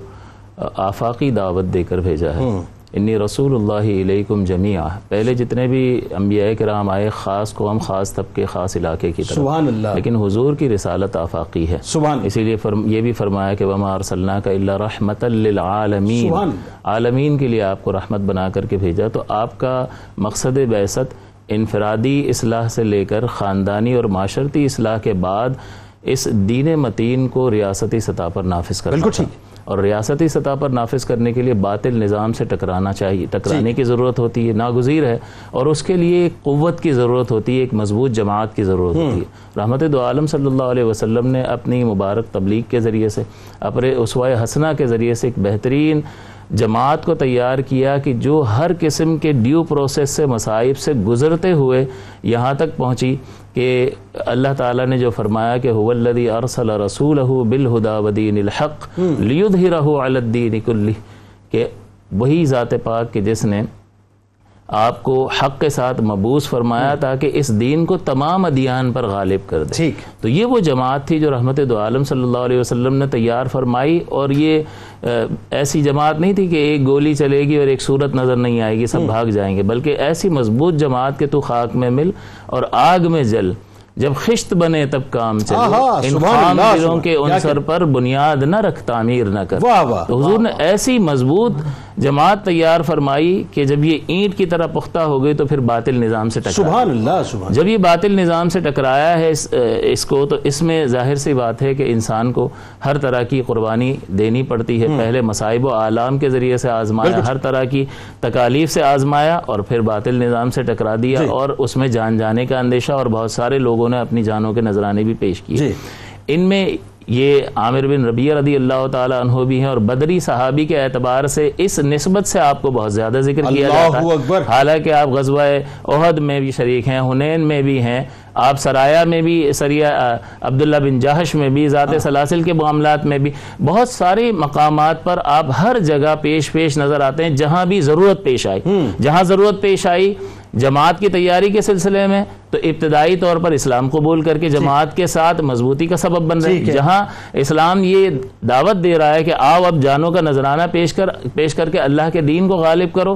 آفاقی دعوت دے کر بھیجا ہے۔ انی رسول اللہ علیکم جمیعہ پہلے جتنے بھی انبیاء کرام آئے خاص قوم خاص طبقے خاص علاقے کی طرف۔ سبحان اللہ۔ لیکن حضور کی رسالت آفاقی ہے۔ سبحان۔ اسی لیے فرم یہ بھی فرمایا کہ وما ارسلنا کا اللہ رحمت للعالمین سبحان عالمین کے لیے آپ کو رحمت بنا کر کے بھیجا۔ تو آپ کا مقصد بعثت انفرادی اصلاح سے لے کر خاندانی اور معاشرتی اصلاح کے بعد اس دین متین کو ریاستی سطح پر نافذ کرنا بالکل ٹھیک۔ اور ریاستی سطح پر نافذ کرنے کے لیے باطل نظام سے ٹکرانا چاہیے۔ ٹکرانے کی ضرورت ہوتی ہے ناگزیر ہے۔ اور اس کے لیے ایک قوت کی ضرورت ہوتی ہے ایک مضبوط جماعت کی ضرورت ہوتی ہے۔ رحمت دو عالم صلی اللہ علیہ وسلم نے اپنی مبارک تبلیغ کے ذریعے سے اپنے اسوائے حسنہ کے ذریعے سے ایک بہترین جماعت کو تیار کیا کہ جو ہر قسم کے ڈیو پروسیس سے مصائب سے گزرتے ہوئے یہاں تک پہنچی کہ اللہ تعالیٰ نے جو فرمایا کہ هو الذی ارسل رسولہ بالہدا ودین الحق لیظہرہ علی الدین کلی کہ وہی ذات پاک کہ جس نے آپ کو حق کے ساتھ مبوس فرمایا تاکہ اس دین کو تمام ادیان پر غالب کر دے۔ ٹھیک۔ تو یہ وہ جماعت تھی جو رحمت دو عالم صلی اللہ علیہ وسلم نے تیار فرمائی اور یہ ایسی جماعت نہیں تھی کہ ایک گولی چلے گی اور ایک صورت نظر نہیں آئے گی سب بھاگ جائیں گے بلکہ ایسی مضبوط جماعت کہ تو خاک میں مل اور آگ میں جل۔ جب خشت بنے تب کام چلے۔ ان خام دلوں کے کیا عنصر پر بنیاد نہ رکھ تعمیر نہ کر۔ تو حضور نے ایسی مضبوط جماعت تیار فرمائی کہ جب یہ اینٹ کی طرح پختہ ہو گئی تو پھر باطل نظام سے ٹکرا۔ سبحان اللہ سبحان جب یہ باطل نظام سے ٹکرایا ہے اس اس کو تو اس میں ظاہر سی بات ہے کہ انسان کو ہر طرح کی قربانی دینی پڑتی ہے۔ پہلے مصائب و عالام کے ذریعے سے آزمایا ہر طرح کی تکالیف سے آزمایا اور پھر باطل نظام سے ٹکرا دیا اور اس میں جان جانے کا اندیشہ اور بہت سارے لوگوں لوگوں نے اپنی جانوں کے نذرانے بھی پیش کیے۔ جی۔ ان میں یہ عامر بن ربیہ رضی اللہ تعالی عنہ بھی ہیں اور بدری صحابی کے اعتبار سے اس نسبت سے آپ کو بہت زیادہ ذکر کیا جاتا۔ ہے۔ حالانکہ آپ غزوہ عہد میں بھی شریک ہیں حنین میں بھی ہیں آپ سرایا میں بھی سریہ آ، عبداللہ بن جہش میں بھی ذات سلاسل کے معاملات میں بھی بہت سارے مقامات پر آپ ہر جگہ پیش پیش نظر آتے ہیں جہاں بھی ضرورت پیش آئی۔ جہاں ضرورت پیش آئی جماعت کی تیاری کے سلسلے میں تو ابتدائی طور پر اسلام قبول کر کے جماعت کے ساتھ مضبوطی کا سبب بن رہے۔ ہیں جہاں اسلام یہ دعوت دے رہا ہے کہ آؤ اب جانوں کا نذرانہ پیش کر پیش کر کے اللہ کے دین کو غالب کرو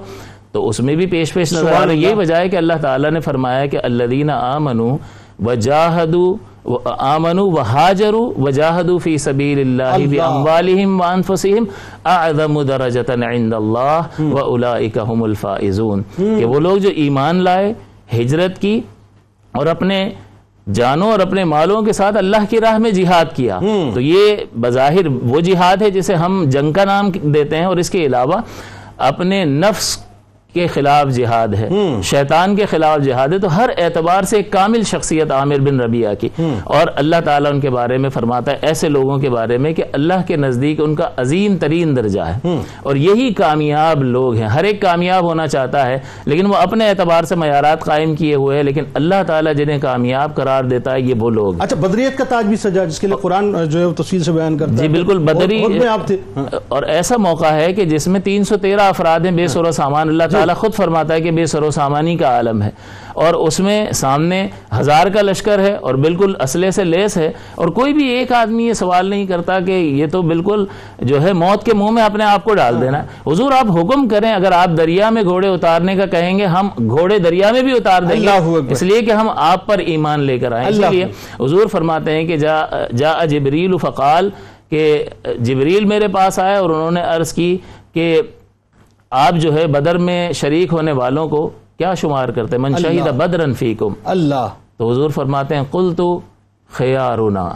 تو اس میں بھی پیش پیش نظر آ رہا ہے اللہ۔ یہی وجہ ہے کہ اللہ تعالیٰ نے فرمایا کہ الذین آمنوا وجاہدوا آمنوا وہاجروا وجاہدوا فی سبیل اللہ. اللہ۔ باموالہم وانفسہم اعظم درجتا عند اللہ واولئک هم الفائزون. کہ وہ لوگ جو ایمان لائے ہجرت کی اور اپنے جانوں اور اپنے مالوں کے ساتھ اللہ کی راہ میں جہاد کیا تو یہ بظاہر وہ جہاد ہے جسے ہم جنگ کا نام دیتے ہیں اور اس کے علاوہ اپنے نفس کے خلاف جہاد ہے۔ شیطان کے خلاف جہاد ہے۔ تو ہر اعتبار سے ایک کامل شخصیت عامر بن ربیہ کی۔ اور اللہ تعالیٰ ان کے بارے میں فرماتا ہے ایسے لوگوں کے بارے میں کہ اللہ کے نزدیک ان کا عظیم ترین درجہ ہے۔ اور یہی کامیاب لوگ ہیں۔ ہر ایک کامیاب ہونا چاہتا ہے لیکن وہ اپنے اعتبار سے معیارات قائم کیے ہوئے ہیں لیکن اللہ تعالیٰ جنہیں کامیاب قرار دیتا ہے یہ وہ لوگ ہیں۔ اچھا بدریت کا تاج بھی سجا جس کے لیے قرآن جو ہے وہ تفصیل سے بیان کرتا جی ہے بالکل۔ بدری۔ اور ایسا موقع ہے کہ جس میں تین سو تیرہ افراد ہیں بے سر و سامان اللہ تعالیٰ خود فرماتا ہے کہ بے سر و سامانی کا عالم ہے اور اس میں سامنے ہزار کا لشکر ہے اور بالکل اسلحے سے لیس ہے اور کوئی بھی ایک آدمی یہ سوال نہیں کرتا کہ یہ تو بالکل جو ہے موت کے منہ میں اپنے آپ کو ڈال دینا ہے۔ حضور آپ حکم کریں اگر آپ دریا میں گھوڑے اتارنے کا کہیں گے ہم گھوڑے دریا میں بھی اتار دیں گے۔ اس لیے کہ ہم آپ پر ایمان لے کر آئیں۔ اس لیے حضور فرماتے ہیں کہ جا جا جبریل فقال کہ جبریل میرے پاس آئے اور انہوں نے عرض کی کہ آپ جو ہے بدر میں شریک ہونے والوں کو کیا شمار کرتے ہیں؟ من شہید بدرن فیکم. اللہ. تو حضور فرماتے ہیں قل تو خیارنا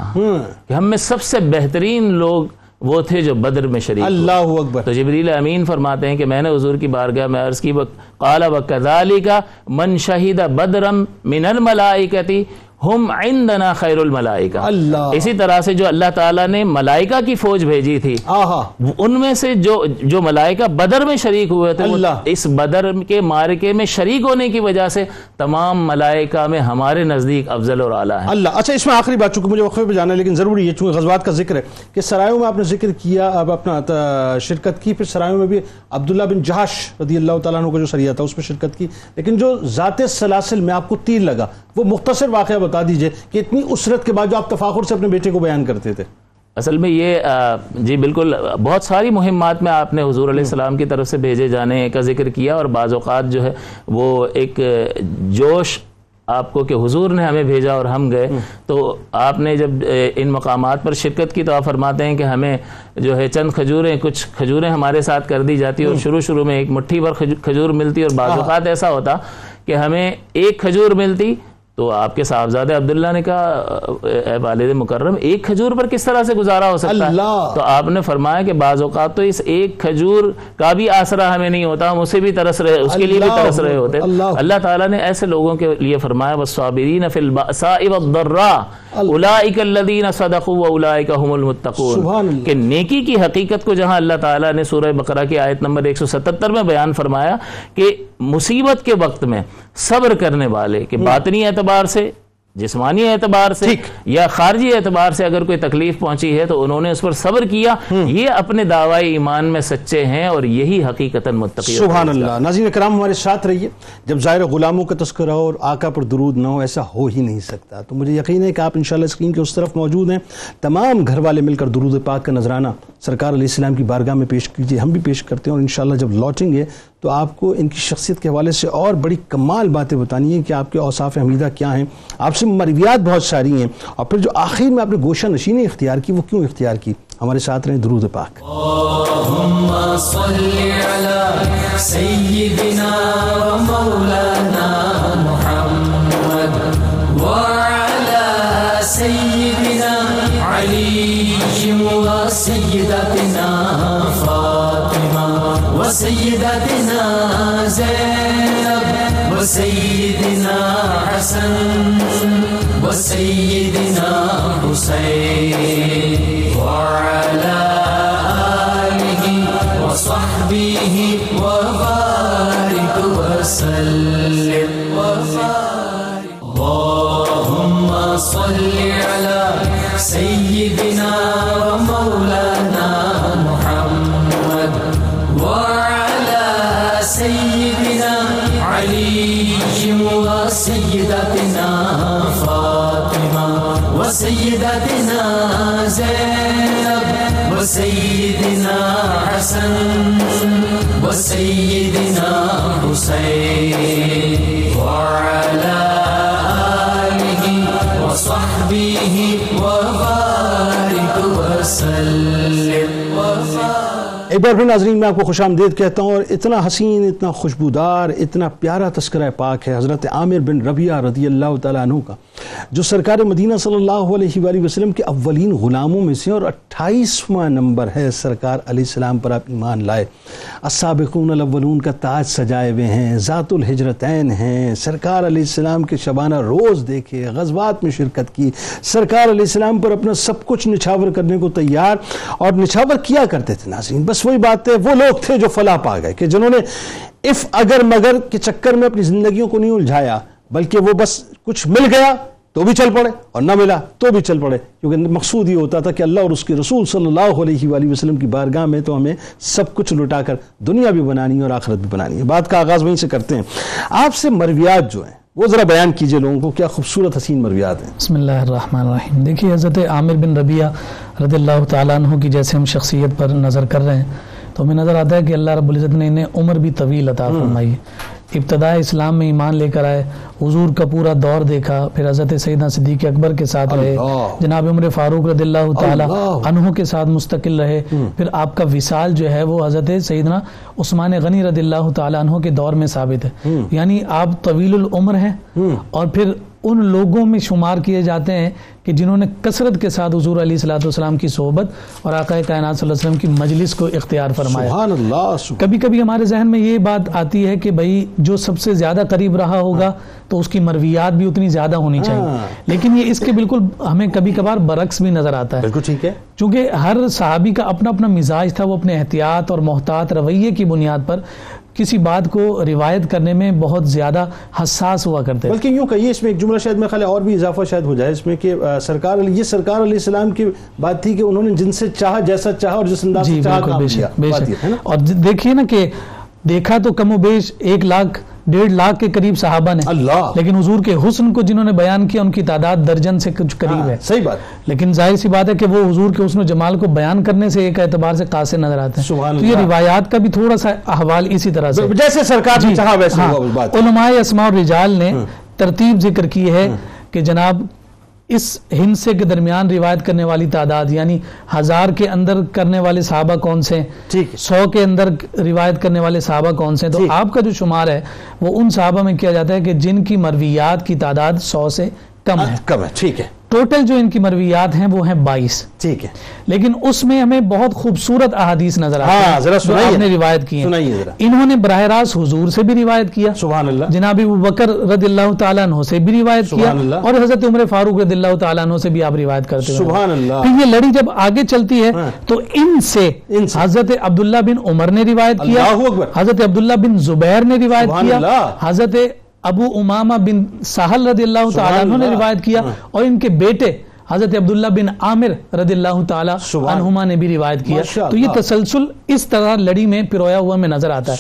کہ ہم میں سب سے بہترین لوگ وہ تھے جو بدر میں شریک اللہ اکبر. تو جبریل امین فرماتے ہیں کہ میں نے حضور کی بارگاہ میں عرض کی قال وکذالک من شہید بدرم من الملائکتی ہم عندنا خیر الملائکہ اللہ۔ اسی طرح سے جو اللہ تعالیٰ نے ملائکہ کی فوج بھیجی تھی آہا۔ ان میں سے جو جو ملائکہ بدر میں شریک ہوئے تھے اللہ۔ اس بدر کے مارکے میں شریک ہونے کی وجہ سے تمام ملائکہ میں ہمارے نزدیک افضل اور اعلیٰ ہیں۔ اللہ۔ اچھا اس میں آخری بات چونکہ مجھے وقفے پہ جانا ہے لیکن ضروری ہے چونکہ غزوات کا ذکر ہے کہ سرایوں میں آپ نے ذکر کیا اب اپنا شرکت کی پھر سرایوں میں بھی عبداللہ بن جہش رضی اللہ تعالیٰ عنہ کا جو سریہ تھا اس میں شرکت کی۔ لیکن جو ذات سلاسل میں آپ کو تیر لگا وہ مختصر واقعہ بتا دیجیے کہ اتنی اسرت کے بعد جو آپ تفاخر سے اپنے بیٹے کو بیان کرتے تھے۔ اصل میں یہ جی بالکل بہت ساری مہمات میں آپ نے حضور علیہ السلام کی طرف سے بھیجے جانے کا ذکر کیا اور بعض اوقات جو ہے وہ ایک جوش آپ کو کہ حضور نے ہمیں بھیجا اور ہم گئے۔ تو آپ نے جب ان مقامات پر شرکت کی تو آپ فرماتے ہیں کہ ہمیں جو ہے چند کھجوریں کچھ کھجوریں ہمارے ساتھ کر دی جاتی اور شروع شروع میں ایک مٹھی بھر کھجو- کھجور ملتی اور بعض اوقات ایسا ہوتا کہ ہمیں ایک کھجور ملتی تو آپ کے صاحبزادے عبداللہ نے کہا اے والد مکرم ایک کھجور پر کس طرح سے گزارا ہو سکتا ہے؟ اللہ! تو آپ نے فرمایا کہ بعض اوقات تو اس ایک کھجور کا بھی آسرا ہمیں نہیں ہوتا ہم اسے بھی ترس رہے اس کے لیے بھی ترس رہے ہوتے۔ اللہ! اللہ تعالیٰ نے ایسے لوگوں کے لیے فرمایا والصابرین فی البأساء والضراء اولئک الذین صدقوا واولئک هم المتقون۔ کہ نیکی کی حقیقت کو جہاں اللہ تعالیٰ نے سورہ بقرہ کی آیت نمبر 177 میں بیان فرمایا کہ مصیبت کے وقت میں صبر کرنے والے کہ باطنی اعتبار سے جسمانی اعتبار سے یا خارجی اعتبار سے اگر کوئی تکلیف پہنچی ہے تو انہوں نے اس پر صبر کیا۔ یہ اپنے دعوی ایمان میں سچے ہیں اور یہی حقیقت متقی سبحان اللہ۔ ناظرین کرام ہمارے ساتھ رہیے۔ جب ظاہر غلاموں کا تذکرہ ہو اور آقا پر درود نہ ہو ایسا ہو ہی نہیں سکتا۔ تو مجھے یقین ہے کہ آپ انشاءاللہ اسکرین کے اس طرف موجود ہیں۔ تمام گھر والے مل کر درود پاک کا نذرانہ سرکار علیہ السلام کی بارگاہ میں پیش کیجیے ہم بھی پیش کرتے ہیں اور انشاءاللہ جب لوٹیں گے تو آپ کو ان کی شخصیت کے حوالے سے اور بڑی کمال باتیں بتانی ہیں کہ آپ کے اوصاف حمیدہ کیا ہیں۔ آپ سے مرویات بہت ساری ہیں۔ اور پھر جو آخر میں آپ نے گوشہ نشینی اختیار کی، وہ کیوں اختیار کی؟ ہمارے ساتھ رہیں درود پاک۔ اللهم صل على سيدنا ومولانا محمد وعلى سيدنا علي وسيدتنا فاطمة وسيدتنا زينب وسيدنا حسن و سیدنا حسین. وسيدنا ایک بار پھر ناظرین، میں آپ کو خوش آمدید کہتا ہوں اور اتنا حسین، اتنا خوشبودار، اتنا پیارا تذکرہ پاک ہے حضرت عامر بن ربیہ رضی اللہ تعالیٰ عنہ کا، جو سرکار مدینہ صلی اللہ علیہ وآلہ وسلم کے اولین غلاموں میں سے اور اٹھائیسواں نمبر ہے سرکار علیہ السلام پر آپ ایمان لائے۔ السابقون الاولون کا تاج سجائے ہوئے ہیں، ذات الحجرتین ہیں۔ سرکار علیہ السلام کے شبانہ روز دیکھے، غزوات میں شرکت کی۔ سرکار علیہ السلام پر اپنا سب کچھ نچھاور کرنے کو تیار اور نچھاور کیا کرتے تھے ناظرین؟ بس وہی بات ہے، وہ لوگ تھے جو فلاح پا گئے کہ جنہوں نے اف اگر مگر کے چکر میں اپنی زندگیوں کو نہیں الجھایا، بلکہ وہ بس کچھ مل گیا تو بھی چل پڑے اور نہ ملا تو بھی چل پڑے۔ کیونکہ مقصود یہ ہوتا تھا کہ اللہ اور اس کے رسول صلی اللہ علیہ وآلہ وسلم کی بارگاہ میں تو ہمیں سب کچھ لٹا کر دنیا بھی بنانی ہے اور آخرت بھی بنانی ہے۔ بات کا آغاز وہیں سے کرتے ہیں۔ آپ سے مرویات جو ہیں وہ ذرا بیان کیجیے لوگوں کو کیا خوبصورت حسین مرویات ہیں۔ بسم اللہ الرحمن الرحیم۔ دیکھیے حضرت عامر بن ربیہ رضی اللہ تعالیٰ عنہ کی جیسے ہم شخصیت پر نظر کر رہے ہیں تو ہمیں نظر آتا ہے کہ اللہ رب العزت نے انہیں عمر بھی طویل عطا فرمائی ہے ابتداء اسلام میں ایمان لے کر آئے حضور کا پورا دور دیکھا پھر حضرت سیدنا صدیق اکبر کے ساتھ رہے جناب عمر فاروق رضی اللہ تعالیٰ عنہ کے ساتھ مستقل رہے۔ پھر آپ کا وصال جو ہے وہ حضرت سیدنا عثمان غنی رضی اللہ تعالیٰ عنہ کے دور میں ثابت ہے۔ یعنی آپ طویل العمر ہیں۔ اور پھر ان لوگوں میں شمار کیے جاتے ہیں کہ جنہوں نے کثرت کے ساتھ حضور علیہ صلاۃ والسلام کی صحبت اور آقا کائنات صلی اللہ علیہ وسلم کی مجلس کو اختیار فرمایا۔ سبحان اللہ سبحان کبھی کبھی ہمارے ذہن میں یہ بات آتی ہے کہ بھائی جو سب سے زیادہ قریب رہا ہوگا تو اس کی مرویات بھی اتنی زیادہ ہونی چاہیے۔ ہاں۔ لیکن یہ اس کے بالکل ہمیں کبھی کبھار برعکس بھی نظر آتا ہے۔ بالکل ٹھیک ہے۔ چونکہ ہر صحابی کا اپنا اپنا مزاج تھا وہ اپنے احتیاط اور محتاط رویے کی بنیاد پر کسی بات کو روایت کرنے میں بہت زیادہ حساس ہوا کرتے بلکہ یوں کہیے اس میں ایک جملہ شاید میں خیال اور بھی اضافہ شاید ہو جائے۔ اس میں کہ سرکار علی- یہ سرکار علیہ السلام کی بات تھی کہ انہوں نے جن سے چاہا جیسا چاہا اور جس انداز جی سے چاہا کام کیا۔ اور دیکھیے نا کہ دیکھا تو کم و بیش ایک لاکھ ڈیڑھ لاکھ کے قریب صحابہ نے۔ اللہ۔ لیکن حضور کے حسن کو جنہوں نے بیان کیا ان کی تعداد درجن سے کچھ قریب ہاں، ہے۔ صحیح بات۔ لیکن ظاہر سی بات ہے کہ وہ حضور کے حسن و جمال کو بیان کرنے سے ایک اعتبار سے قاصر نظر آتے ہیں۔ سبحان تو یہ۔ روایات کا بھی تھوڑا سا احوال اسی طرح سے۔ جیسے سرکار نے جی، چاہا ویسے ہاں، ہوا بات۔ علماء اسماء اور رجال نے ترتیب ذکر کی ہے کہ جناب اس ہنسے کے درمیان روایت کرنے والی تعداد یعنی ہزار کے اندر کرنے والے صحابہ کون سے؟ ہیں سو کے اندر روایت کرنے والے صحابہ کون سے؟ ہیں تو۔ آپ کا جو شمار ہے وہ ان صحابہ میں کیا جاتا ہے کہ جن کی مرویات کی تعداد سو سے کم ہے۔ کم ہے ٹھیک ہے۔ ٹوٹل جو ان کی مرویات ہیں وہ ہیں بائیس۔ ٹھیک ہے۔ لیکن اس میں ہمیں بہت خوبصورت احادیث نظر آتی ہاں، ہیں آپ نے۔ روایت کی ہیں۔ انہوں نے براہ راست حضور سے بھی روایت کیا۔ سبحان اللہ۔ جناب ابو بکر رضی اللہ تعالیٰ عنہ سے بھی روایت کیا۔ اور حضرت عمر فاروق رضی اللہ تعالیٰ عنہ سے بھی آپ روایت کرتے ہوئے سبحان اللہ۔ پھر یہ لڑی جب آگے چلتی ہے ہاں۔ تو ان سے۔ حضرت عبداللہ بن عمر نے روایت کیا۔ حضرت عبداللہ بن زبیر نے روایت کیا۔ حضرت ابو امامہ بن سہل رضی اللہ تعالیٰ عنہ نے۔ روایت کیا ہاں۔ اور ان کے بیٹے حضرت عبداللہ بن عامر رضی اللہ تعالیٰ عنہما نے بھی روایت کیا تو یہ۔ تسلسل اس طرح لڑی میں پرویا ہوا میں نظر آتا ہے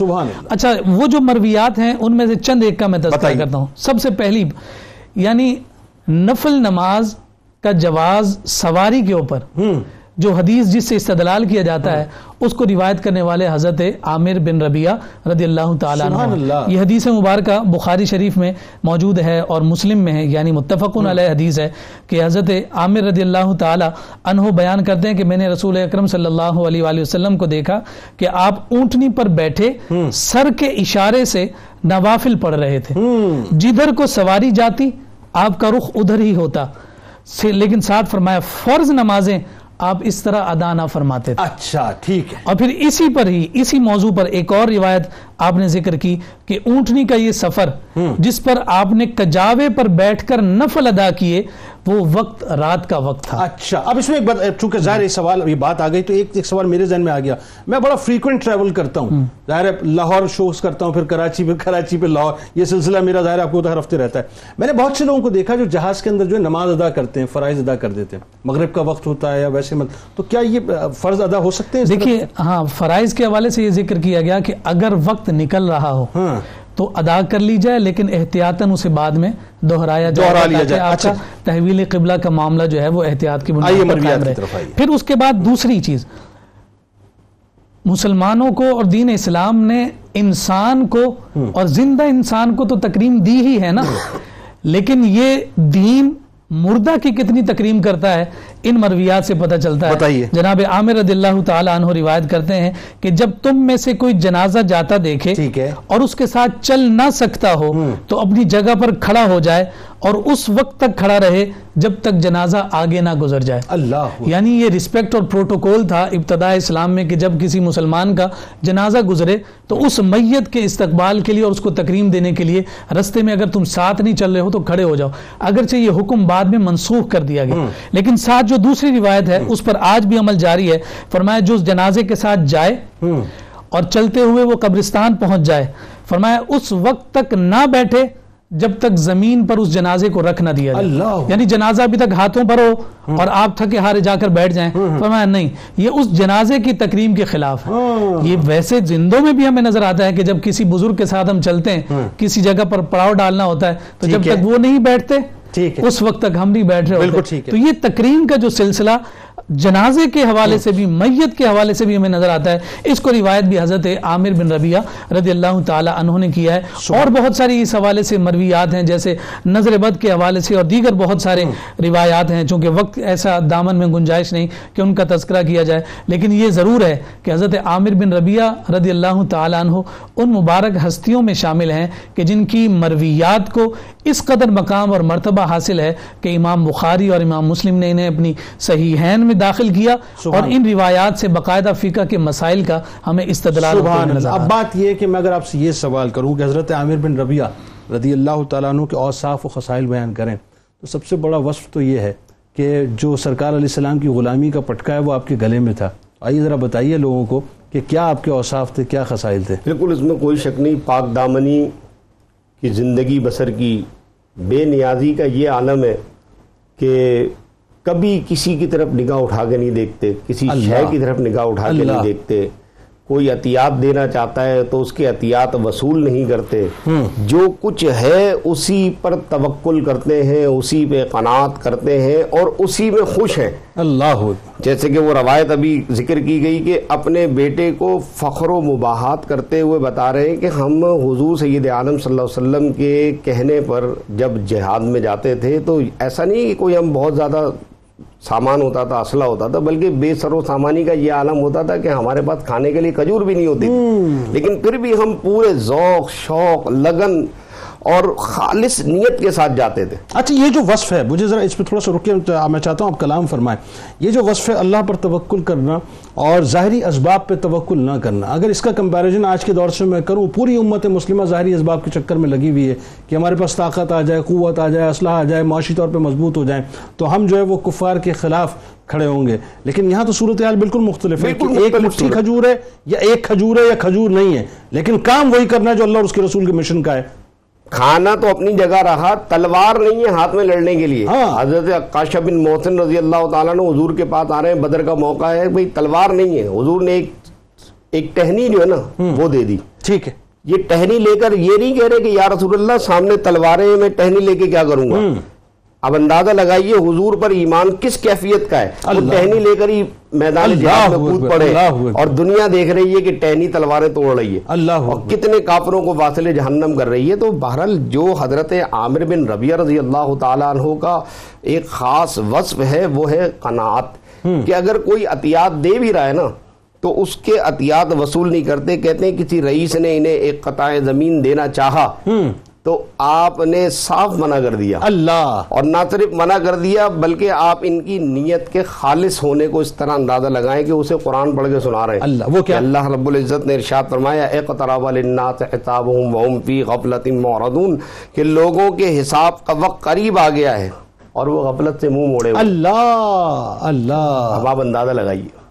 اچھا وہ جو مرویات ہیں ان میں سے چند ایک کا میں تذکرہ۔ کرتا ہوں سب سے پہلی یعنی نفل نماز کا جواز سواری کے اوپر جو حدیث جس سے استدلال کیا جاتا ہے اس کو روایت کرنے والے حضرت عامر بن ربیہ رضی اللہ تعالیٰ عنہ۔ یہ حدیث مبارکہ بخاری شریف میں موجود ہے اور مسلم میں ہے یعنی متفق علیہ حدیث ہے کہ حضرت عامر رضی اللہ تعالیٰ عنہ بیان کرتے ہیں کہ میں نے رسول اکرم صلی اللہ علیہ وآلہ وسلم کو دیکھا کہ آپ اونٹنی پر بیٹھے سر کے اشارے سے نوافل پڑھ رہے تھے۔ جدھر کو سواری جاتی آپ کا رخ ادھر ہی ہوتا۔ لیکن ساتھ فرمایا فرض نمازیں آپ اس طرح ادا نہ فرماتے تھے۔ اچھا ٹھیک ہے۔ اور پھر اسی پر ہی اسی موضوع پر ایک اور روایت آپ نے ذکر کی کہ اونٹنی کا یہ سفر جس پر آپ نے کجاوے پر بیٹھ کر نفل ادا کیے وہ وقت رات کا وقت تھا۔ اچھا اب اس میں ایک بات چونکہ ظاہر یہ سوال یہ بات آ گئی تو ایک ایک سوال میرے ذہن میں آ گیا۔ میں بڑا فریکوینٹ ٹریول کرتا ہوں۔ ظاہر ہے لاہور شوز کرتا ہوں پھر کراچی پہ کراچی پہ لاہور۔ یہ سلسلہ میرا ظاہر ہے آپ کو ہر ہفتے رہتا ہے۔ میں نے بہت سے لوگوں کو دیکھا جو جہاز کے اندر جو ہے نماز ادا کرتے ہیں فرائض ادا کر دیتے ہیں۔ مغرب کا وقت ہوتا ہے یا ویسے مت۔ تو کیا یہ فرض ادا ہو سکتے ہیں دیکھیے ہاں فرائض کے حوالے سے یہ ذکر کیا گیا کہ اگر وقت نکل رہا ہو ہاں۔ تو ادا کر لی جائے لیکن احتیاطاً اسے بعد میں دہرایا جائے لیا جائے، آپ کا اچھا۔ تحویل قبلہ کا معاملہ جو ہے وہ احتیاط کی بنیاد پر قائم رہے۔ پھر اس کے بعد دوسری چیز۔ مسلمانوں کو اور دین اسلام نے انسان کو اور زندہ انسان کو تو تکریم دی ہی ہے نا۔ لیکن یہ دین مردہ کی کتنی تکریم کرتا ہے ان مرویات سے پتہ چلتا ہے۔ جناب عامر رضی اللہ تعالی عنہ روایت کرتے ہیں کہ جب تم میں سے کوئی جنازہ جاتا دیکھے اور اس کے ساتھ چل نہ سکتا ہو تو اپنی جگہ پر کھڑا ہو جائے اور اس وقت تک کھڑا رہے جب تک جنازہ آگے نہ گزر جائے۔ اللہ یعنی یہ رسپیکٹ اور پروٹوکول تھا ابتدا اسلام میں کہ جب کسی مسلمان کا جنازہ گزرے تو اس میت کے استقبال کے لیے اور اس کو تکریم دینے کے لیے رستے میں اگر تم ساتھ نہیں چل رہے ہو تو کھڑے ہو جاؤ۔ اگرچہ یہ حکم بعد میں منسوخ کر دیا گیا۔ لیکن ساتھ جو دوسری روایت ہے اس پر آج بھی عمل جاری ہے۔ فرمایا جو اس جنازے کے ساتھ جائے اور چلتے ہوئے وہ قبرستان پہنچ جائے۔ فرمایا اس وقت تک نہ بیٹھے جب تک زمین پر اس جنازے کو رکھ نہ دیا جائے۔ اللہ۔ یعنی جنازہ ابھی تک ہاتھوں پر ہو اور آپ تھکے ہارے جا کر بیٹھ جائیں۔ فرمایا نہیں یہ اس جنازے کی تکریم کے خلاف ہے۔ یہ ویسے زندوں میں بھی ہمیں نظر آتا ہے کہ جب کسی بزرگ کے ساتھ ہم چلتے ہیں کسی جگہ پر پڑاؤ ڈالنا ہوتا ہے تو جب۔ تک وہ نہیں بیٹھتے اس وقت تک ہم نہیں بیٹھ رہے ہوتے۔ تو یہ تکریم کا جو سلسلہ جنازے کے حوالے سے بھی میت کے حوالے سے بھی ہمیں نظر آتا ہے۔ اس کو روایت بھی حضرت عامر بن ربیہ رضی اللہ تعالی عنہ نے کیا ہے۔ اور بہت ساری اس حوالے سے مرویات ہیں جیسے نظر بد کے حوالے سے اور دیگر بہت سارے روایات ہیں۔ چونکہ وقت ایسا دامن میں گنجائش نہیں کہ ان کا تذکرہ کیا جائے۔ لیکن یہ ضرور ہے کہ حضرت عامر بن ربیہ رضی اللہ تعالی عنہ ان مبارک ہستیوں میں شامل ہیں کہ جن کی مرویات کو اس قدر مقام اور مرتبہ حاصل ہے کہ امام بخاری اور امام مسلم نے انہیں اپنی صحیحین میں داخل کیا اور ان روایات سے باقاعدہ فقہ کے مسائل کا ہمیں استدلال سبحان اللہ۔ اب بات یہ ہے کہ میں اگر آپ سے یہ سوال کروں کہ حضرت عامر بن ربیہ رضی اللہ تعالیٰ عنہ کے اوصاف و خسائل بیان کریں تو سب سے بڑا وصف تو یہ ہے کہ جو سرکار علیہ السلام کی غلامی کا پٹکا ہے وہ آپ کے گلے میں تھا۔ آئیے ذرا بتائیے لوگوں کو کہ کیا آپ کے اوصاف تھے کیا خسائل تھے؟ بالکل اس میں کوئی شک نہیں۔ پاک دامنی کی زندگی بسر کی بے نیازی کا یہ عالم ہے کہ کبھی کسی کی طرف نگاہ اٹھا کے نہیں دیکھتے کسی شے کی طرف نگاہ اٹھا کے نہیں دیکھتے۔ کوئی عطیات دینا چاہتا ہے تو اس کے عطیات وصول نہیں کرتے۔ جو کچھ ہے اسی پر توکل کرتے ہیں اسی پہ قناعت کرتے ہیں اور اسی میں خوش ہیں۔ اللہ۔ جیسے کہ وہ روایت ابھی ذکر کی گئی کہ اپنے بیٹے کو فخر و مباحات کرتے ہوئے بتا رہے ہیں کہ ہم حضور سید عالم صلی اللہ علیہ وسلم کے کہنے پر جب جہاد میں جاتے تھے تو ایسا نہیں کہ کوئی ہم بہت زیادہ سامان ہوتا تھا اسلحہ ہوتا تھا بلکہ بے سر و سامانی کا یہ عالم ہوتا تھا کہ ہمارے پاس کھانے کے لیے کھجور بھی نہیں ہوتی تھی۔ لیکن پھر بھی ہم پورے ذوق شوق لگن اور خالص نیت کے ساتھ جاتے تھے۔ اچھا یہ جو وصف ہے مجھے ذرا اس پہ تھوڑا سا رکیے میں چاہتا ہوں آپ کلام فرمائیں۔ یہ جو وصف ہے اللہ پر توکل کرنا اور ظاہری اسباب پہ توکل نہ کرنا۔ اگر اس کا کمپیریزن آج کے دور سے میں کروں پوری امت مسلمہ ظاہری اسباب کے چکر میں لگی ہوئی ہے کہ ہمارے پاس طاقت آ جائے قوت آ جائے اسلحہ آ جائے معاشی طور پہ مضبوط ہو جائیں تو ہم جو ہے وہ کفار کے خلاف کھڑے ہوں گے۔ لیکن یہاں تو صورتحال بالکل مختلف ہے ایک مٹھی۔ کھجور ہے یا ایک کھجور ہے یا کھجور نہیں ہے لیکن کام وہی کرنا ہے جو اللہ اور اس کے رسول کے مشن کا ہے۔ کھانا تو اپنی جگہ رہا تلوار نہیں ہے ہاتھ میں لڑنے کے لیے۔ ہاں۔ حضرت عکاشہ بن محسن رضی اللہ تعالیٰ نے حضور کے پاس آ رہے ہیں بدر کا موقع ہے بھئی تلوار نہیں ہے۔ حضور نے ایک ایک ٹہنی جو ہے نا وہ دے دی۔ ٹھیک ہے۔ یہ ٹہنی لے کر یہ نہیں کہہ رہے کہ یا رسول اللہ سامنے تلواریں میں ٹہنی لے کے کیا کروں گا؟ اب اندازہ لگائیے حضور پر ایمان کس کیفیت کا ہے؟ وہ ٹہنی لے کر ہی میدان جہاد میں کود پڑے۔ اور دنیا دیکھ رہی ہے کہ ٹہنی تلواریں توڑ رہی ہے۔ اللہ اور۔ کتنے کافروں کو واصل جہنم کر رہی ہے۔ تو بہرحال جو حضرت عامر بن ربیہ رضی اللہ تعالیٰ عنہ کا ایک خاص وصف ہے وہ ہے قناعت۔ کہ اگر کوئی عطیات دے بھی رہا ہے نا تو اس کے عطیات وصول نہیں کرتے کہتے ہیں کسی رئیس نے انہیں ایک قطع زمین دینا چاہا۔ تو آپ نے صاف منع کر دیا۔ اللہ۔ اور نہ صرف منع کر دیا بلکہ آپ ان کی نیت کے خالص ہونے کو اس طرح اندازہ لگائیں کہ اسے قرآن پڑھ کے سنا رہے ہیں۔ اللہ، وہ کیا؟ اللہ رب العزت نے ارشاد فرمایا اقترب للناس حسابهم وهم في غفلت معرضون کہ لوگوں کے حساب کا وقت قریب آ گیا ہے اور وہ غفلت سے منہ موڑے ہوئے اللہ اللہ۔ اب آپ اندازہ لگائیے۔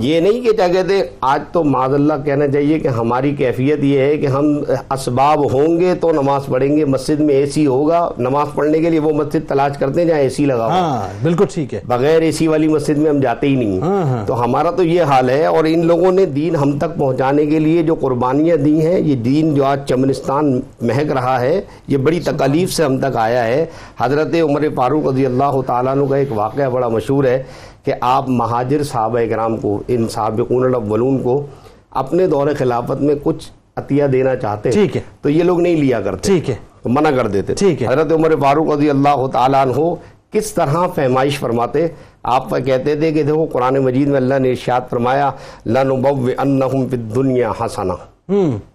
یہ نہیں کہ کیا کہتے ہیں آج تو معذ اللہ کہنا چاہیے کہ ہماری کیفیت یہ ہے کہ ہم اسباب ہوں گے تو نماز پڑھیں گے۔ مسجد میں اے سی ہوگا نماز پڑھنے کے لیے وہ مسجد تلاش کرتے ہیں جہاں اے سی لگا ہاں بالکل ٹھیک ہے۔ بغیر اے سی والی مسجد میں ہم جاتے ہی نہیں۔ ہاں، ہاں۔ تو ہمارا تو یہ حال ہے اور ان لوگوں نے دین ہم تک پہنچانے کے لیے جو قربانیاں دی ہیں یہ دین جو آج چمنستان مہک رہا ہے یہ بڑی تکالیف سے ہم تک آیا ہے۔ حضرت عمر فاروق رضی اللہ تعالیٰ عنہ کا ایک واقعہ بڑا مشہور ہے۔ کہ آپ مہاجر صحابہ کرام کو ان سابقون الاولون کو اپنے دور خلافت میں کچھ عطیہ دینا چاہتے ٹھیک ہے۔ تو یہ لوگ نہیں لیا کرتے ٹھیک ہے۔ تو منع کر دیتے۔ ٹھیک ہے۔ حضرت عمر فاروق رضی اللہ تعالیٰ عنہ کس طرح فہمائش فرماتے؟ آپ کہتے تھے کہ دیکھو قرآن مجید میں اللہ نے ارشاد فرمایا لَنُبَوِّئَنَّهُمْ فِي الدُّنْيَا حَسَنًا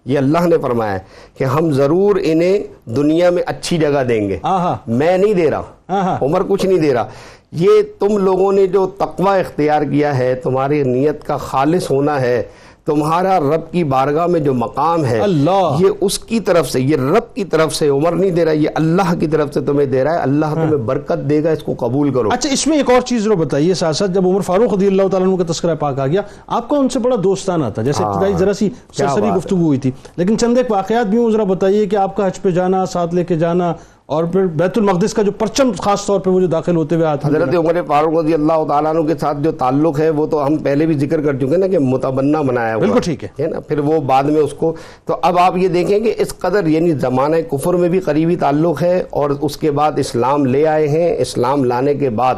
یہ اللہ نے فرمایا کہ ہم ضرور انہیں دنیا میں اچھی جگہ دیں گے۔ میں نہیں دے رہا۔ عمر کچھ نہیں دے رہا۔ یہ تم لوگوں نے جو تقوی اختیار کیا ہے تمہاری نیت کا خالص ہونا ہے تمہارا رب کی بارگاہ میں جو مقام ہے اللہ۔ یہ اس کی طرف سے یہ رب کی طرف سے عمر نہیں دے رہا یہ اللہ کی طرف سے تمہیں دے رہا ہے۔ اللہ تمہیں برکت دے گا اس کو قبول کرو۔ اچھا اس میں ایک اور چیز ضرور بتائیے۔ ساتھ ساتھ جب عمر فاروق رضی اللہ تعالیٰ عنہ کا تذکرہ پاک آ گیا آپ کا ان سے بڑا دوستانہ تھا جیسے ہاں، ابتدائی ذرا سی سرسری۔ گفتگو ہوئی تھی۔ لیکن چند ایک واقعات بھی ہوں ذرا بتائیے کہ آپ کا حج پہ جانا ساتھ لے کے جانا اور پھر بیت المقدس کا جو پرچم خاص طور پہ وہ جو داخل ہوتے ہوئے آتے حضرت عمر فاروق رضی اللہ تعالیٰ عنہ کے ساتھ جو تعلق ہے وہ تو ہم پہلے بھی ذکر کر چکے نا کہ متبنہ بنایا ہوا بالکل ٹھیک ہے۔ ہے نا؟ پھر وہ بعد میں اس کو تو اب آپ یہ دیکھیں کہ اس قدر یعنی زمانہ کفر میں بھی قریبی تعلق ہے اور اس کے بعد اسلام لے آئے ہیں۔ اسلام لانے کے بعد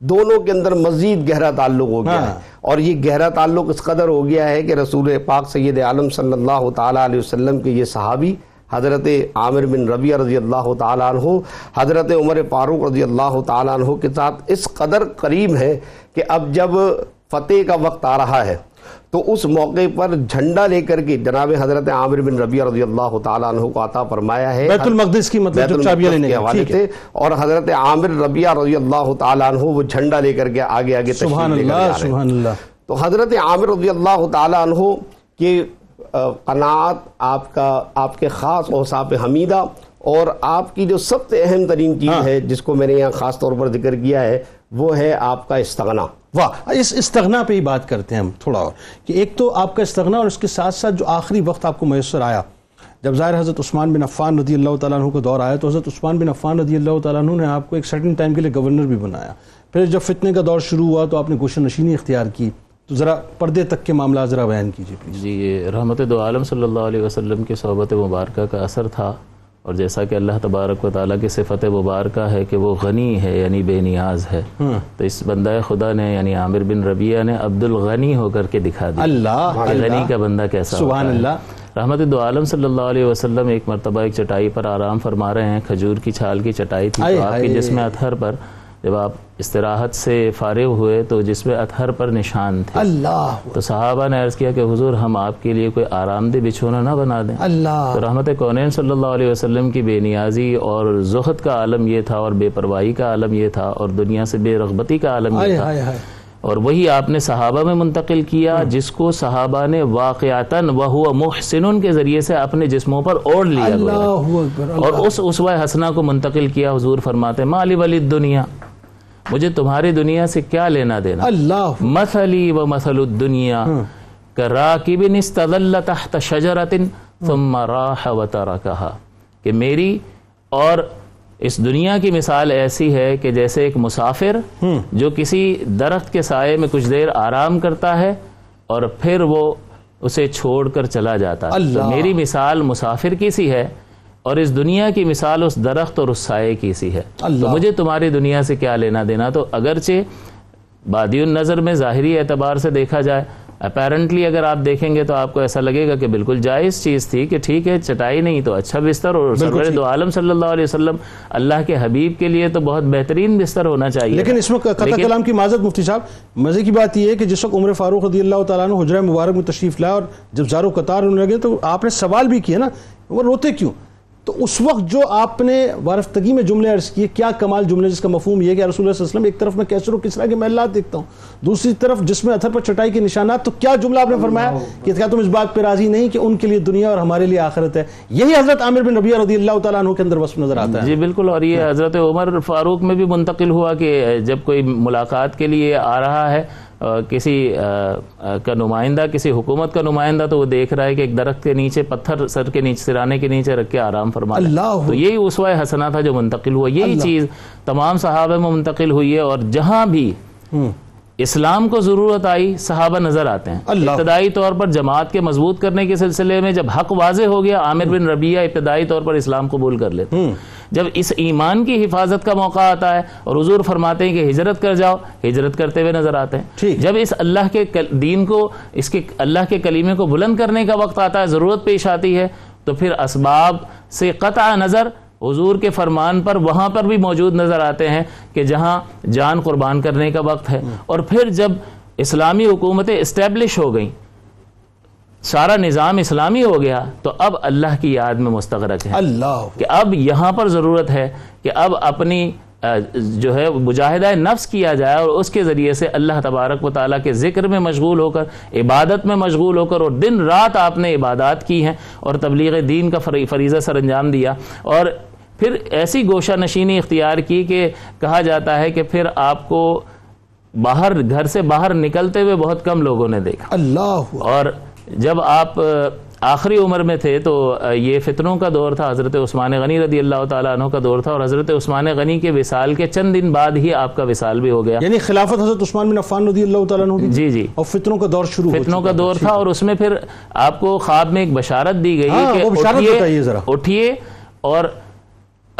دونوں کے اندر مزید گہرا تعلق ہو گیا ہے۔ ہاں۔ اور یہ گہرا تعلق اس قدر ہو گیا ہے کہ رسول پاک سید عالم صلی اللہ تعالیٰ علیہ وسلم کے یہ صحابی حضرت عامر بن ربیہ رضی اللہ تعالیٰ عنہ حضرت عمر فاروق رضی اللہ تعالیٰ عنہ کے ساتھ اس قدر قریب ہیں کہ اب جب فتح کا وقت آ رہا ہے تو اس موقع پر جھنڈا لے کر کے جناب حضرت عامر بن ربیہ رضی اللہ تعالیٰ عنہ کو عطا فرمایا ہے۔ بیت المقدس کی مطلب بیت المقدس لینے کے حوالے ہے۔ سے۔ اور حضرت عامر ربیہ رضی اللہ تعالیٰ عنہ وہ جھنڈا لے کر کے آگے آگے تشریف سبحان اللہ سبحان اللہ۔ تو حضرت عامر رضی اللہ تعالیٰ عنہ کی قناعت آپ کا آپ کے خاص اوصاف حمیدہ اور آپ کی جو سب سے اہم ترین چیز ہاں۔ ہے جس کو میں نے یہاں خاص طور پر ذکر کیا ہے وہ ہے آپ کا استغنا۔ واہ اس استغنا پہ ہی بات کرتے ہیں ہم تھوڑا اور۔ کہ ایک تو آپ کا استغنا اور اس کے ساتھ ساتھ جو آخری وقت آپ کو میسر آیا جب ظاہر حضرت عثمان بن عفان رضی اللہ تعالیٰ عنہ کا دور آیا تو حضرت عثمان بن عفان رضی اللہ تعالیٰ عنہ نے آپ کو ایک سرٹن ٹائم کے لیے گورنر بھی بنایا۔ پھر جب فتنے کا دور شروع ہوا تو آپ نے گوشہ نشینی اختیار کی۔ تو ذرا پردے تک کے معاملات ذرا بیان کیجیے پلیز جی یہ رحمت دو عالم صلی اللہ علیہ وسلم کی صحبت مبارکہ کا اثر تھا اور جیسا کہ اللہ تبارک و تعالیٰ کی صفت مبارکہ ہے کہ وہ غنی ہے یعنی بے نیاز ہے۔ تو اس بندہ خدا نے یعنی عامر بن ربیہ نے عبد الغنی ہو کر کے دکھا دیا اللہ غنی کا بندہ کیسا سبحان ہوتا ہے۔ اللہ۔ رحمت دو عالم صلی اللہ علیہ وسلم ایک مرتبہ ایک چٹائی پر آرام فرما رہے ہیں کھجور کی چھال کی چٹائی تھی۔ آپ کے۔ جسم اطہر پر جب آپ استراحت سے فارغ ہوئے تو جسم اطہر پر نشان تھے۔ اللہ۔ تو صحابہ نے عرض کیا کہ حضور ہم آپ کے لیے کوئی آرام دہ بچھونا نہ بنا دیں۔ اللہ۔ تو رحمت کونین صلی اللہ علیہ وسلم کی بے نیازی اور زہد کا عالم یہ تھا اور بے پرواہی کا عالم یہ تھا اور دنیا سے بے رغبتی کا عالم ہائے یہ تھا۔ ہائے ہائے۔ اور وہی آپ نے صحابہ میں منتقل کیا جس کو صحابہ نے واقعتاً وہ محسن کے ذریعے سے اپنے جسموں پر اوڑھ لیا۔ اللہ اکبر اور اس اسوہ حسنہ کو منتقل کیا حضور فرماتے مالی ولی دنیا مجھے تمہاری دنیا سے کیا لینا دینا؟ اللہ۔ مثلی و مثل الدنیا۔ کراکب استظل تحت شجرت ثم راح و ترکها کہ میری اور اس دنیا کی مثال ایسی ہے کہ جیسے ایک مسافر جو کسی درخت کے سائے میں کچھ دیر آرام کرتا ہے اور پھر وہ اسے چھوڑ کر چلا جاتا ہے۔ میری مثال مسافر کی سی ہے اور اس دنیا کی مثال اس درخت اور اس سائے کی سی ہے۔ تو مجھے تمہاری دنیا سے کیا لینا دینا؟ تو اگرچہ بادی النظر میں ظاہری اعتبار سے دیکھا جائے اپیرنٹلی اگر آپ دیکھیں گے تو آپ کو ایسا لگے گا کہ بالکل جائز چیز تھی کہ ٹھیک ہے چٹائی نہیں تو اچھا بستر اور سرور دو عالم صلی اللہ علیہ وسلم اللہ کے حبیب کے لیے تو بہت بہترین بستر ہونا چاہیے۔ لیکن اس میں قطع کلام کی معذرت مفتی صاحب مزے کی بات یہ ہے کہ جس وقت عمر فاروق رضی اللہ تعالیٰ عنہ حجرہ مبارک میں تشریف لائے اور جب زارو قطار ہونے لگے تو آپ نے سوال بھی کیا نا وہ روتے کیوں؟ تو اس وقت جو آپ نے وارفتگی میں جملے عرض کیے، کیا کمال جملے جس کا مفہوم یہ کہ رسول اللہ صلی اللہ علیہ وسلم ایک طرف میں کیسر و کسرا کے محلات دیکھتا ہوں، دوسری طرف جس میں اتھر پر چٹائی کے نشانات، تو کیا جملہ آپ نے فرمایا کہ کیا تم اس بات پہ راضی نہیں کہ ان کے لیے دنیا اور ہمارے لیے آخرت ہے؟ یہی حضرت عامر بن ربیہ رضی اللہ تعالیٰ عنہ کے اندر وصف نظر آتا ہے۔ جی بالکل، اور یہ حضرت عمر فاروق میں بھی منتقل ہوا کہ جب کوئی ملاقات کے لیے آ رہا ہے کسی کا نمائندہ کسی حکومت کا نمائندہ تو وہ دیکھ رہا ہے کہ ایک درخت کے نیچے پتھر سر کے نیچے سرانے کے نیچے رکھ کے آرام فرما رہا ہے۔ اللہ تو یہی اسوہ حسنہ تھا جو منتقل ہوا۔ یہی چیز تمام صحابہ میں منتقل ہوئی ہے اور جہاں بھی اسلام کو ضرورت آئی صحابہ نظر آتے ہیں۔ ابتدائی طور پر جماعت کے مضبوط کرنے کے سلسلے میں جب حق واضح ہو گیا عامر بن ربیہ ابتدائی طور پر اسلام قبول کر لیتے ہیں۔ جب اس ایمان کی حفاظت کا موقع آتا ہے اور حضور فرماتے ہیں کہ ہجرت کر جاؤ ہجرت کرتے ہوئے نظر آتے ہیں۔ جب اس اللہ کے دین کو اس کے اللہ کے کلیمے کو بلند کرنے کا وقت آتا ہے ضرورت پیش آتی ہے تو پھر اسباب سے قطع نظر حضور کے فرمان پر وہاں پر بھی موجود نظر آتے ہیں کہ جہاں جان قربان کرنے کا وقت ہے۔ اور پھر جب اسلامی حکومتیں اسٹیبلش ہو گئیں سارا نظام اسلامی ہو گیا تو اب اللہ کی یاد میں مستغرق ہے اللہ. کہ اب یہاں پر ضرورت ہے کہ اب اپنی جو ہے مجاہدہ نفس کیا جائے اور اس کے ذریعے سے اللہ تبارک و تعالیٰ کے ذکر میں مشغول ہو کر عبادت میں مشغول ہو کر اور دن رات آپ نے عبادات کی ہیں اور تبلیغ دین کا فری- فریضہ سر انجام دیا اور پھر ایسی گوشہ نشینی اختیار کی کہ کہا جاتا ہے کہ پھر آپ کو باہر گھر سے باہر نکلتے ہوئے بہت کم لوگوں نے دیکھا۔ اللہ. اور جب آپ آخری عمر میں تھے تو یہ فتنوں کا دور تھا حضرت عثمان غنی رضی اللہ تعالیٰ عنہ کا دور تھا اور حضرت عثمان غنی کے وصال کے چند دن بعد ہی آپ کا وصال بھی ہو گیا۔ یعنی خلافت حضرت عثمان بن عفان رضی اللہ تعالیٰ عنہ جی جی۔ اور فتنوں کا دور شروع فتنوں کا دور تھا اور اس میں پھر آپ کو خواب میں ایک بشارت دی گئی ہاں، کہ۔ اٹھیے اور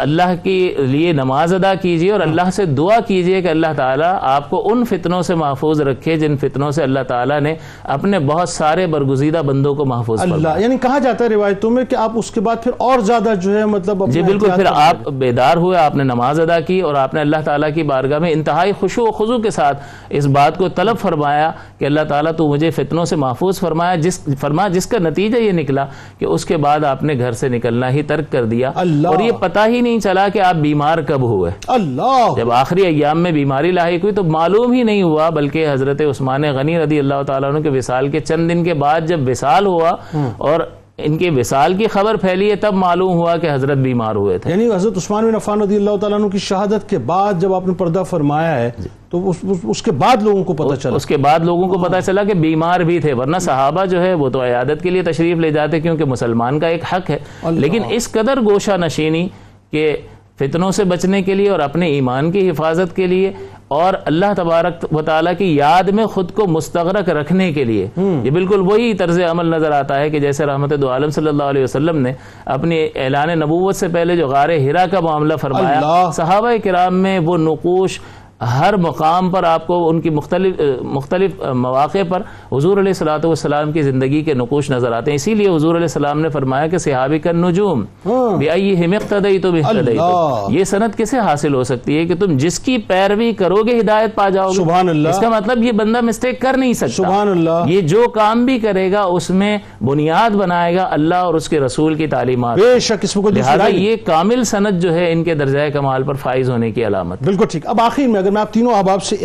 اللہ کے لیے نماز ادا کیجیے اور اللہ سے دعا کیجیے کہ اللہ تعالیٰ آپ کو ان فتنوں سے محفوظ رکھے جن فتنوں سے اللہ تعالیٰ نے اپنے بہت سارے برگزیدہ بندوں کو محفوظ اللہ یعنی کہا جاتا ہے روایتوں میں کہ آپ اس کے بعد پھر اور زیادہ جو ہے مطلب جی بالکل پھر آپ بیدار ہوئے آپ نے نماز ادا کی اور آپ نے اللہ تعالیٰ کی بارگاہ میں انتہائی خوشو و خضو کے ساتھ اس بات کو طلب فرمایا کہ اللہ تعالیٰ تو مجھے فتنوں سے محفوظ فرمایا جس فرما جس کا نتیجہ یہ نکلا کہ اس کے بعد آپ نے گھر سے نکلنا ہی ترک کر دیا۔ اور یہ پتہ ہی نہیں چلا کہ آپ بیمار کب ہوئے۔ اللہ۔ جب آخری ایام میں بیماری لاحق ہوئی تو معلوم ہی نہیں ہوا بلکہ حضرت عثمان غنی رضی اللہ تعالیٰ عنہ کے وصال کے چند دن کے بعد جب وصال ہوا اور ان کے وصال کی خبر پھیلی ہے تب معلوم ہوا کہ حضرت بیمار ہوئے تھے۔ یعنی حضرت عثمان بن عفان رضی اللہ تعالیٰ عنہ کی شہادت کے بعد جب آپ نے پردہ فرمایا ہے تو اس, اس, اس کے بعد لوگوں کو پتہ چلا۔ اس کے بعد لوگوں کو پتہ چلا کہ بیمار بھی تھے ورنہ صحابہ جو ہے وہ تو عیادت کے لیے تشریف لے جاتے کیونکہ مسلمان کا ایک حق ہے۔ لیکن اس قدر گوشہ نشینی کہ فتنوں سے بچنے کے لیے اور اپنے ایمان کی حفاظت کے لیے اور اللہ تبارک و تعالیٰ کی یاد میں خود کو مستغرق رکھنے کے لیے۔ یہ بالکل وہی طرز عمل نظر آتا ہے کہ جیسے رحمت دو عالم صلی اللہ علیہ وسلم نے اپنی اعلان نبوت سے پہلے جو غار ہرا کا معاملہ فرمایا۔ صحابہ کرام میں وہ نقوش ہر مقام پر آپ کو ان کی مختلف مختلف مواقع پر حضور علیہ الصلوۃ والسلام کی زندگی کے نقوش نظر آتے ہیں۔ اسی لیے حضور علیہ السلام نے فرمایا کہ صحابی کا نجوم اقْتَدَيْتُ بِاهْتَدَيْتُ۔ اللہ۔ یہ سند کسے حاصل ہو سکتی ہے کہ تم جس کی پیروی کرو گے ہدایت پا جاؤ گے؟ سبحان اللہ۔ اس کا مطلب یہ بندہ مسٹیک کر نہیں سکتا۔ سبحان اللہ۔ یہ جو کام بھی کرے گا اس میں بنیاد بنائے گا اللہ اور اس کے رسول کی تعلیمات۔ بے شک اس میں۔ یہ کامل سند جو ہے ان کے درجۂ کمال پر فائز ہونے کی علامت۔ بالکل ٹھیک۔ اب آخر میں اگر میں آپ تینوں احباب سے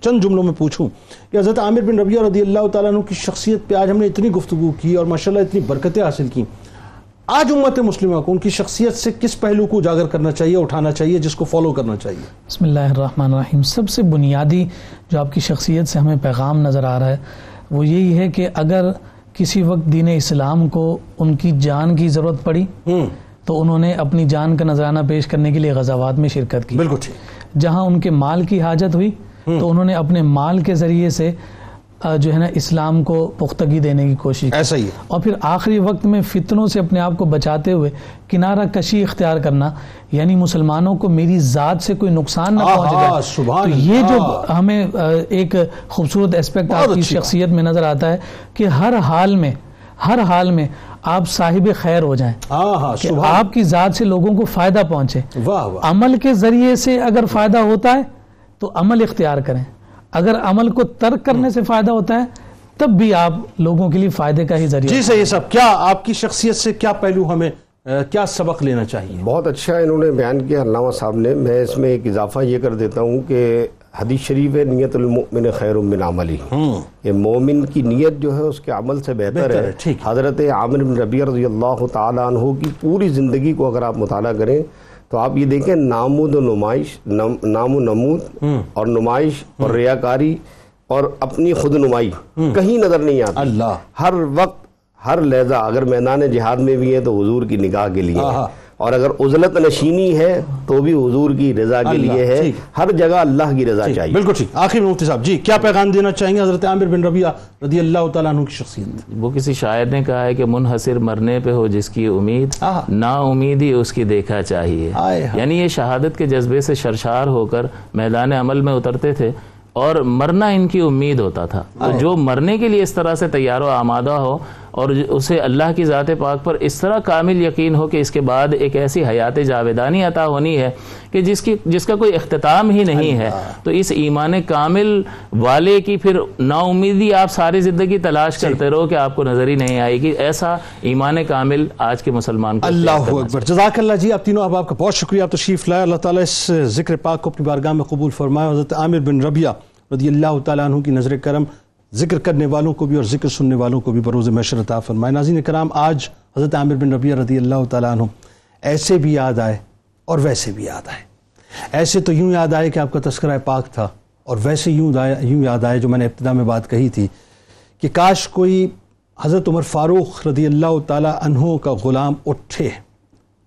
چند جملوں میں پوچھوں کہ حضرت عامر بن ربیہ رضی اللہ تعالیٰ عنہ کی شخصیت پہ آج ہم نے اتنی گفتگو کی اور ماشاءاللہ اتنی برکتیں حاصل کی۔ آج امت مسلمہ کو ان کی شخصیت سے کس پہلو کو اجاگر کرنا چاہیے اٹھانا چاہیے جس کو فالو کرنا چاہیے؟ بسم اللہ الرحمن الرحیم۔ سب سے بنیادی جو آپ کی شخصیت سے ہمیں پیغام نظر آ رہا ہے وہ یہی ہے کہ اگر کسی وقت دین اسلام کو ان کی جان کی ضرورت پڑی تو انہوں نے اپنی جان کا نذرانہ پیش کرنے کے لیے غزوات میں شرکت کی۔ بالکل ٹھیک۔ جہاں ان کے مال کی حاجت ہوئی تو انہوں نے اپنے مال کے ذریعے سے جو ہے نا اسلام کو پختگی دینے کی کوشش ایسا ہی ہے اور پھر آخری وقت میں فتنوں سے اپنے آپ کو بچاتے ہوئے کنارہ کشی اختیار کرنا یعنی مسلمانوں کو میری ذات سے کوئی نقصان نہ پہنچ جائے تو یہ جو۔ ہمیں ایک خوبصورت اسپیکٹ آپ کی۔ شخصیت میں نظر آتا ہے کہ ہر حال میں ہر حال میں آپ صاحب خیر ہو جائیں ہاں ہاں کہ آپ کی ذات سے لوگوں کو فائدہ پہنچے۔ واہ واہ۔ عمل کے ذریعے سے اگر فائدہ ہوتا ہے تو عمل اختیار کریں۔ اگر عمل کو ترک کرنے سے فائدہ ہوتا ہے تب بھی آپ لوگوں کے لیے فائدے کا ہی ذریعہ جی صحیح صاحب کیا آپ کی شخصیت سے کیا پہلو ہمیں کیا سبق لینا چاہیے؟ بہت اچھا انہوں نے بیان کیا علامہ صاحب نے۔ میں اس میں ایک اضافہ یہ کر دیتا ہوں کہ حدیث شریف ہے نیت المؤمن خیر من عملی۔ یہ مومن کی نیت جو ہے اس کے عمل سے بہتر ہے،۔ حضرت عامر بن ربیع رضی اللہ تعالیٰ عنہ کی پوری زندگی کو اگر آپ مطالعہ کریں تو آپ یہ دیکھیں نامود و نمائش نم- نام و نمود اور نمائش اور ریاکاری اور اپنی خود نمائی کہیں نظر نہیں آتی۔ اللہ۔ ہر وقت ہر لہجہ اگر میدان جہاد میں بھی ہے تو حضور کی نگاہ کے لیے۔ اور اگر عزلت نشینی ہے تو بھی حضور کی رضا کے لیے ہے۔ ہر جگہ اللہ کی رضا چاہیے۔ بالکل ٹھیک۔ آخر میں مفتی صاحب جی کیا پیغام دینا چاہیں گے حضرت عامر بن ربیعہ رضی اللہ تعالیٰ عنہ کی شخصیت؟ وہ کسی شاعر نے کہا ہے کہ منحصر مرنے پہ ہو جس کی امید۔ نا امیدی اس کی دیکھا چاہیے۔ ہائے۔ یعنی یہ شہادت کے جذبے سے شرشار ہو کر میدان عمل میں اترتے تھے اور مرنا ان کی امید ہوتا تھا۔ تو جو مرنے کے لیے اس طرح سے تیار و آمادہ ہو اور اسے اللہ کی ذات پاک پر اس طرح کامل یقین ہو کہ اس کے بعد ایک ایسی حیات جاویدانی عطا ہونی ہے کہ جس کی جس کا کوئی اختتام ہی نہیں ہے۔ تو اس ایمان کامل والے کی پھر نا امیدی آپ ساری زندگی تلاش کرتے رہو کہ آپ کو نظر ہی نہیں آئے گی۔ ایسا ایمان کامل آج کے مسلمان کو اللہ اکبر۔ جزاک اللہ جی آپ تینوں اب آپ کا بہت شکریہ۔ آپ تشریف لائے۔ اللہ تعالیٰ اس ذکر پاک کو اپنی بارگاہ میں قبول فرمائے۔ حضرت عامر بن ربیہ رضی اللہ تعالیٰ عنہ کی نظر کرم ذکر کرنے والوں کو بھی اور ذکر سننے والوں کو بھی بروز محشر عطا فرمائے۔ ناظرین کرام، آج حضرت عامر بن ربیہ رضی اللہ تعالیٰ عنہ، ایسے بھی یاد آئے اور ویسے بھی یاد آئے۔ ایسے تو یوں یاد آئے کہ آپ کا تذکرہ پاک تھا اور ویسے یوں یوں یاد آئے جو میں نے ابتدا میں بات کہی تھی کہ کاش کوئی حضرت عمر فاروق رضی اللہ تعالیٰ عنہ کا غلام اٹھے۔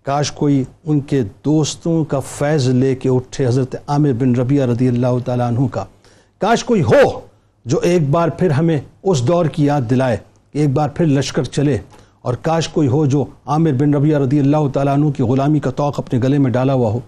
کاش کوئی ان کے دوستوں کا فیض لے کے اٹھے حضرت عامر بن ربیہ رضی اللہ تعالیٰ عنہ کا۔ کاش کوئی ہو۔ جو ایک بار پھر ہمیں اس دور کی یاد دلائے کہ ایک بار پھر لشکر چلے اور کاش کوئی ہو جو عامر بن ربیہ رضی اللہ تعالیٰ عنہ کی غلامی کا توق اپنے گلے میں ڈالا ہوا ہو،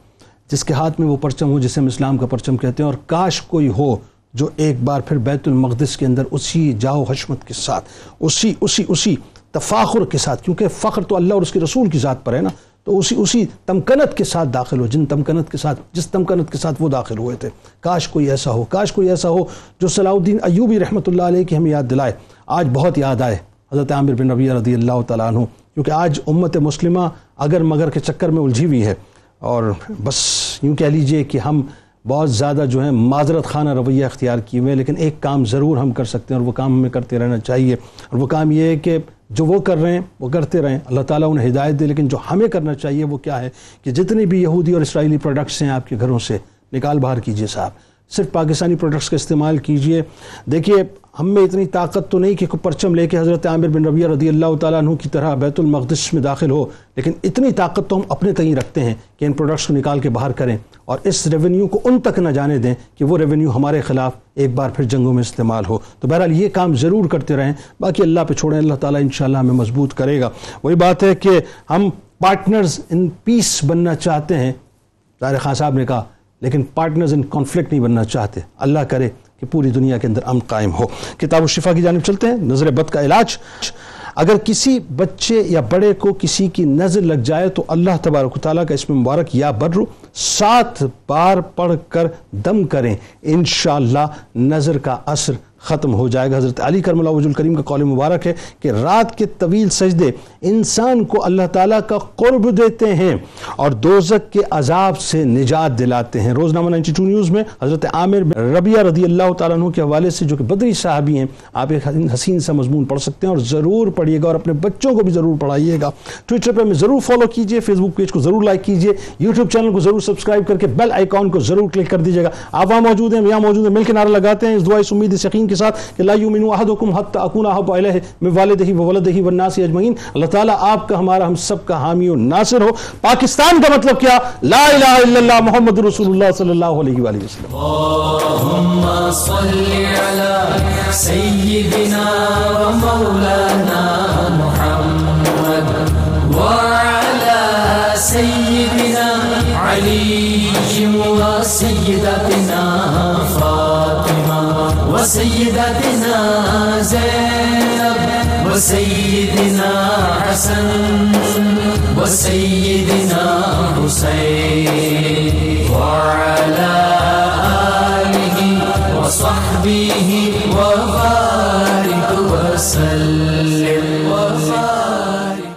جس کے ہاتھ میں وہ پرچم ہو جسے ہم اسلام کا پرچم کہتے ہیں، اور کاش کوئی ہو جو ایک بار پھر بیت المقدس کے اندر اسی جاؤ حشمت کے ساتھ، اسی اسی اسی تفاخر کے ساتھ، کیونکہ فخر تو اللہ اور اس کے رسول کی ذات پر ہے نا۔ تو اسی اسی تمکنت کے ساتھ داخل ہو، جن تمکنت کے ساتھ جس تمکنت کے ساتھ وہ داخل ہوئے تھے۔ کاش کوئی ایسا ہو، کاش کوئی ایسا ہو جو صلاح الدین ایوبی رحمۃ اللہ علیہ کی ہمیں یاد دلائے۔ آج بہت یاد آئے۔ حضرت عامر بن ربیہ رضی اللہ تعالیٰ عنہ، کیونکہ آج امت مسلمہ اگر مگر کے چکر میں الجھی ہوئی ہے۔ اور بس یوں کہہ لیجیے کہ ہم بہت زیادہ جو ہیں معذرت خانہ رویہ اختیار کیے ہوئے ہیں، لیکن ایک کام ضرور ہم کر سکتے ہیں اور وہ کام ہمیں کرتے رہنا چاہیے۔ اور وہ کام یہ ہے کہ جو وہ کر رہے ہیں، وہ کرتے رہیں۔ اللہ تعالیٰ انہیں ہدایت دے، لیکن جو ہمیں کرنا چاہیے وہ کیا ہے؟ کہ جتنے بھی یہودی اور اسرائیلی پروڈکٹس ہیں آپ کے گھروں سے، نکال باہر کیجیے صاحب۔ صرف پاکستانی پروڈکٹس کا استعمال کیجیے۔ دیکھیے ہم میں اتنی طاقت تو نہیں کہ پرچم لے کے حضرت عامر بن ربیہ رضی اللہ تعالیٰ عنہ کی طرح بیت المقدس میں داخل ہو، لیکن اتنی طاقت تو ہم اپنے تئیں رکھتے ہیں کہ ان پروڈکٹس کو نکال کے باہر کریں۔ اور اس ریونیو کو ان تک نہ جانے دیں کہ وہ ریونیو ہمارے خلاف ایک بار پھر جنگوں میں استعمال ہو۔ تو بہرحال یہ کام ضرور کرتے رہیں۔ باقی اللہ پہ چھوڑیں، اللہ تعالیٰ انشاءاللہ ہمیں مضبوط کرے گا۔ وہی بات ہے کہ ہم پارٹنرز ان پیس بننا چاہتے ہیں۔ طارق خان صاحب نے کہا لیکن پارٹنرز ان کانفلکٹ نہیں بننا چاہتے۔ اللہ کرے کہ پوری دنیا کے اندر امن قائم ہو۔ کتاب و شفا کی جانب چلتے ہیں، نظر بد کا علاج۔ اگر کسی بچے یا بڑے کو کسی کی نظر لگ جائے تو اللہ تبارک و تعالیٰ کا اس میں مبارک یا برو سات بار پڑھ کر دم کریں۔ انشاءاللہ نظر کا اثر ختم ہو جائے گا۔ حضرت علی کرم اللہ وجہ الکریم کا قول مبارک ہے کہ رات کے طویل سجدے انسان کو اللہ تعالیٰ کا قرب دیتے ہیں اور دوزک کے عذاب سے نجات دلاتے ہیں۔ روزنامہ 92 نیوز میں حضرت عامر ربیہ رضی اللہ تعالیٰ عنہ کے حوالے سے جو کہ بدری صحابی ہیں، آپ ایک حسین سا مضمون پڑھ سکتے ہیں اور ضرور پڑھیے گا اور اپنے بچوں کو بھی ضرور پڑھائیے گا۔ ٹویٹر پہ ہمیں ضرور فالو کیجیے فیس بک پیج کو ضرور لائک کیجیے، یوٹیوب چینل کو ضرور سبسکرائب کر کے بیل آئیکن کو ضرور کلک کر دیجیے گا۔ آپ وہاں موجود ہیں ہم یہاں موجود ہیں، مل کے نعرہ لگاتے ہیں۔ اس دعا، اس امید، اس یقین کے ساتھ کہ لا یؤمن احدکم حتی اکون احب الیہ من والدہ و ولدہ والناس اجمعین۔ اللہ تعالیٰ آپ کا ہمارا ہم سب کا حامی و ناصر ہو۔ پاکستان کا مطلب کیا؟ لا الہ الا اللہ محمد رسول اللہ صلی اللہ علیہ وآلہ وسلم۔ اللهم صل على سيدنا ومولانا محمد وعلى سيدنا علي وسيدتنا وہ زینب وہ سیدنا حسن وہ سیدنا حسین. وسلم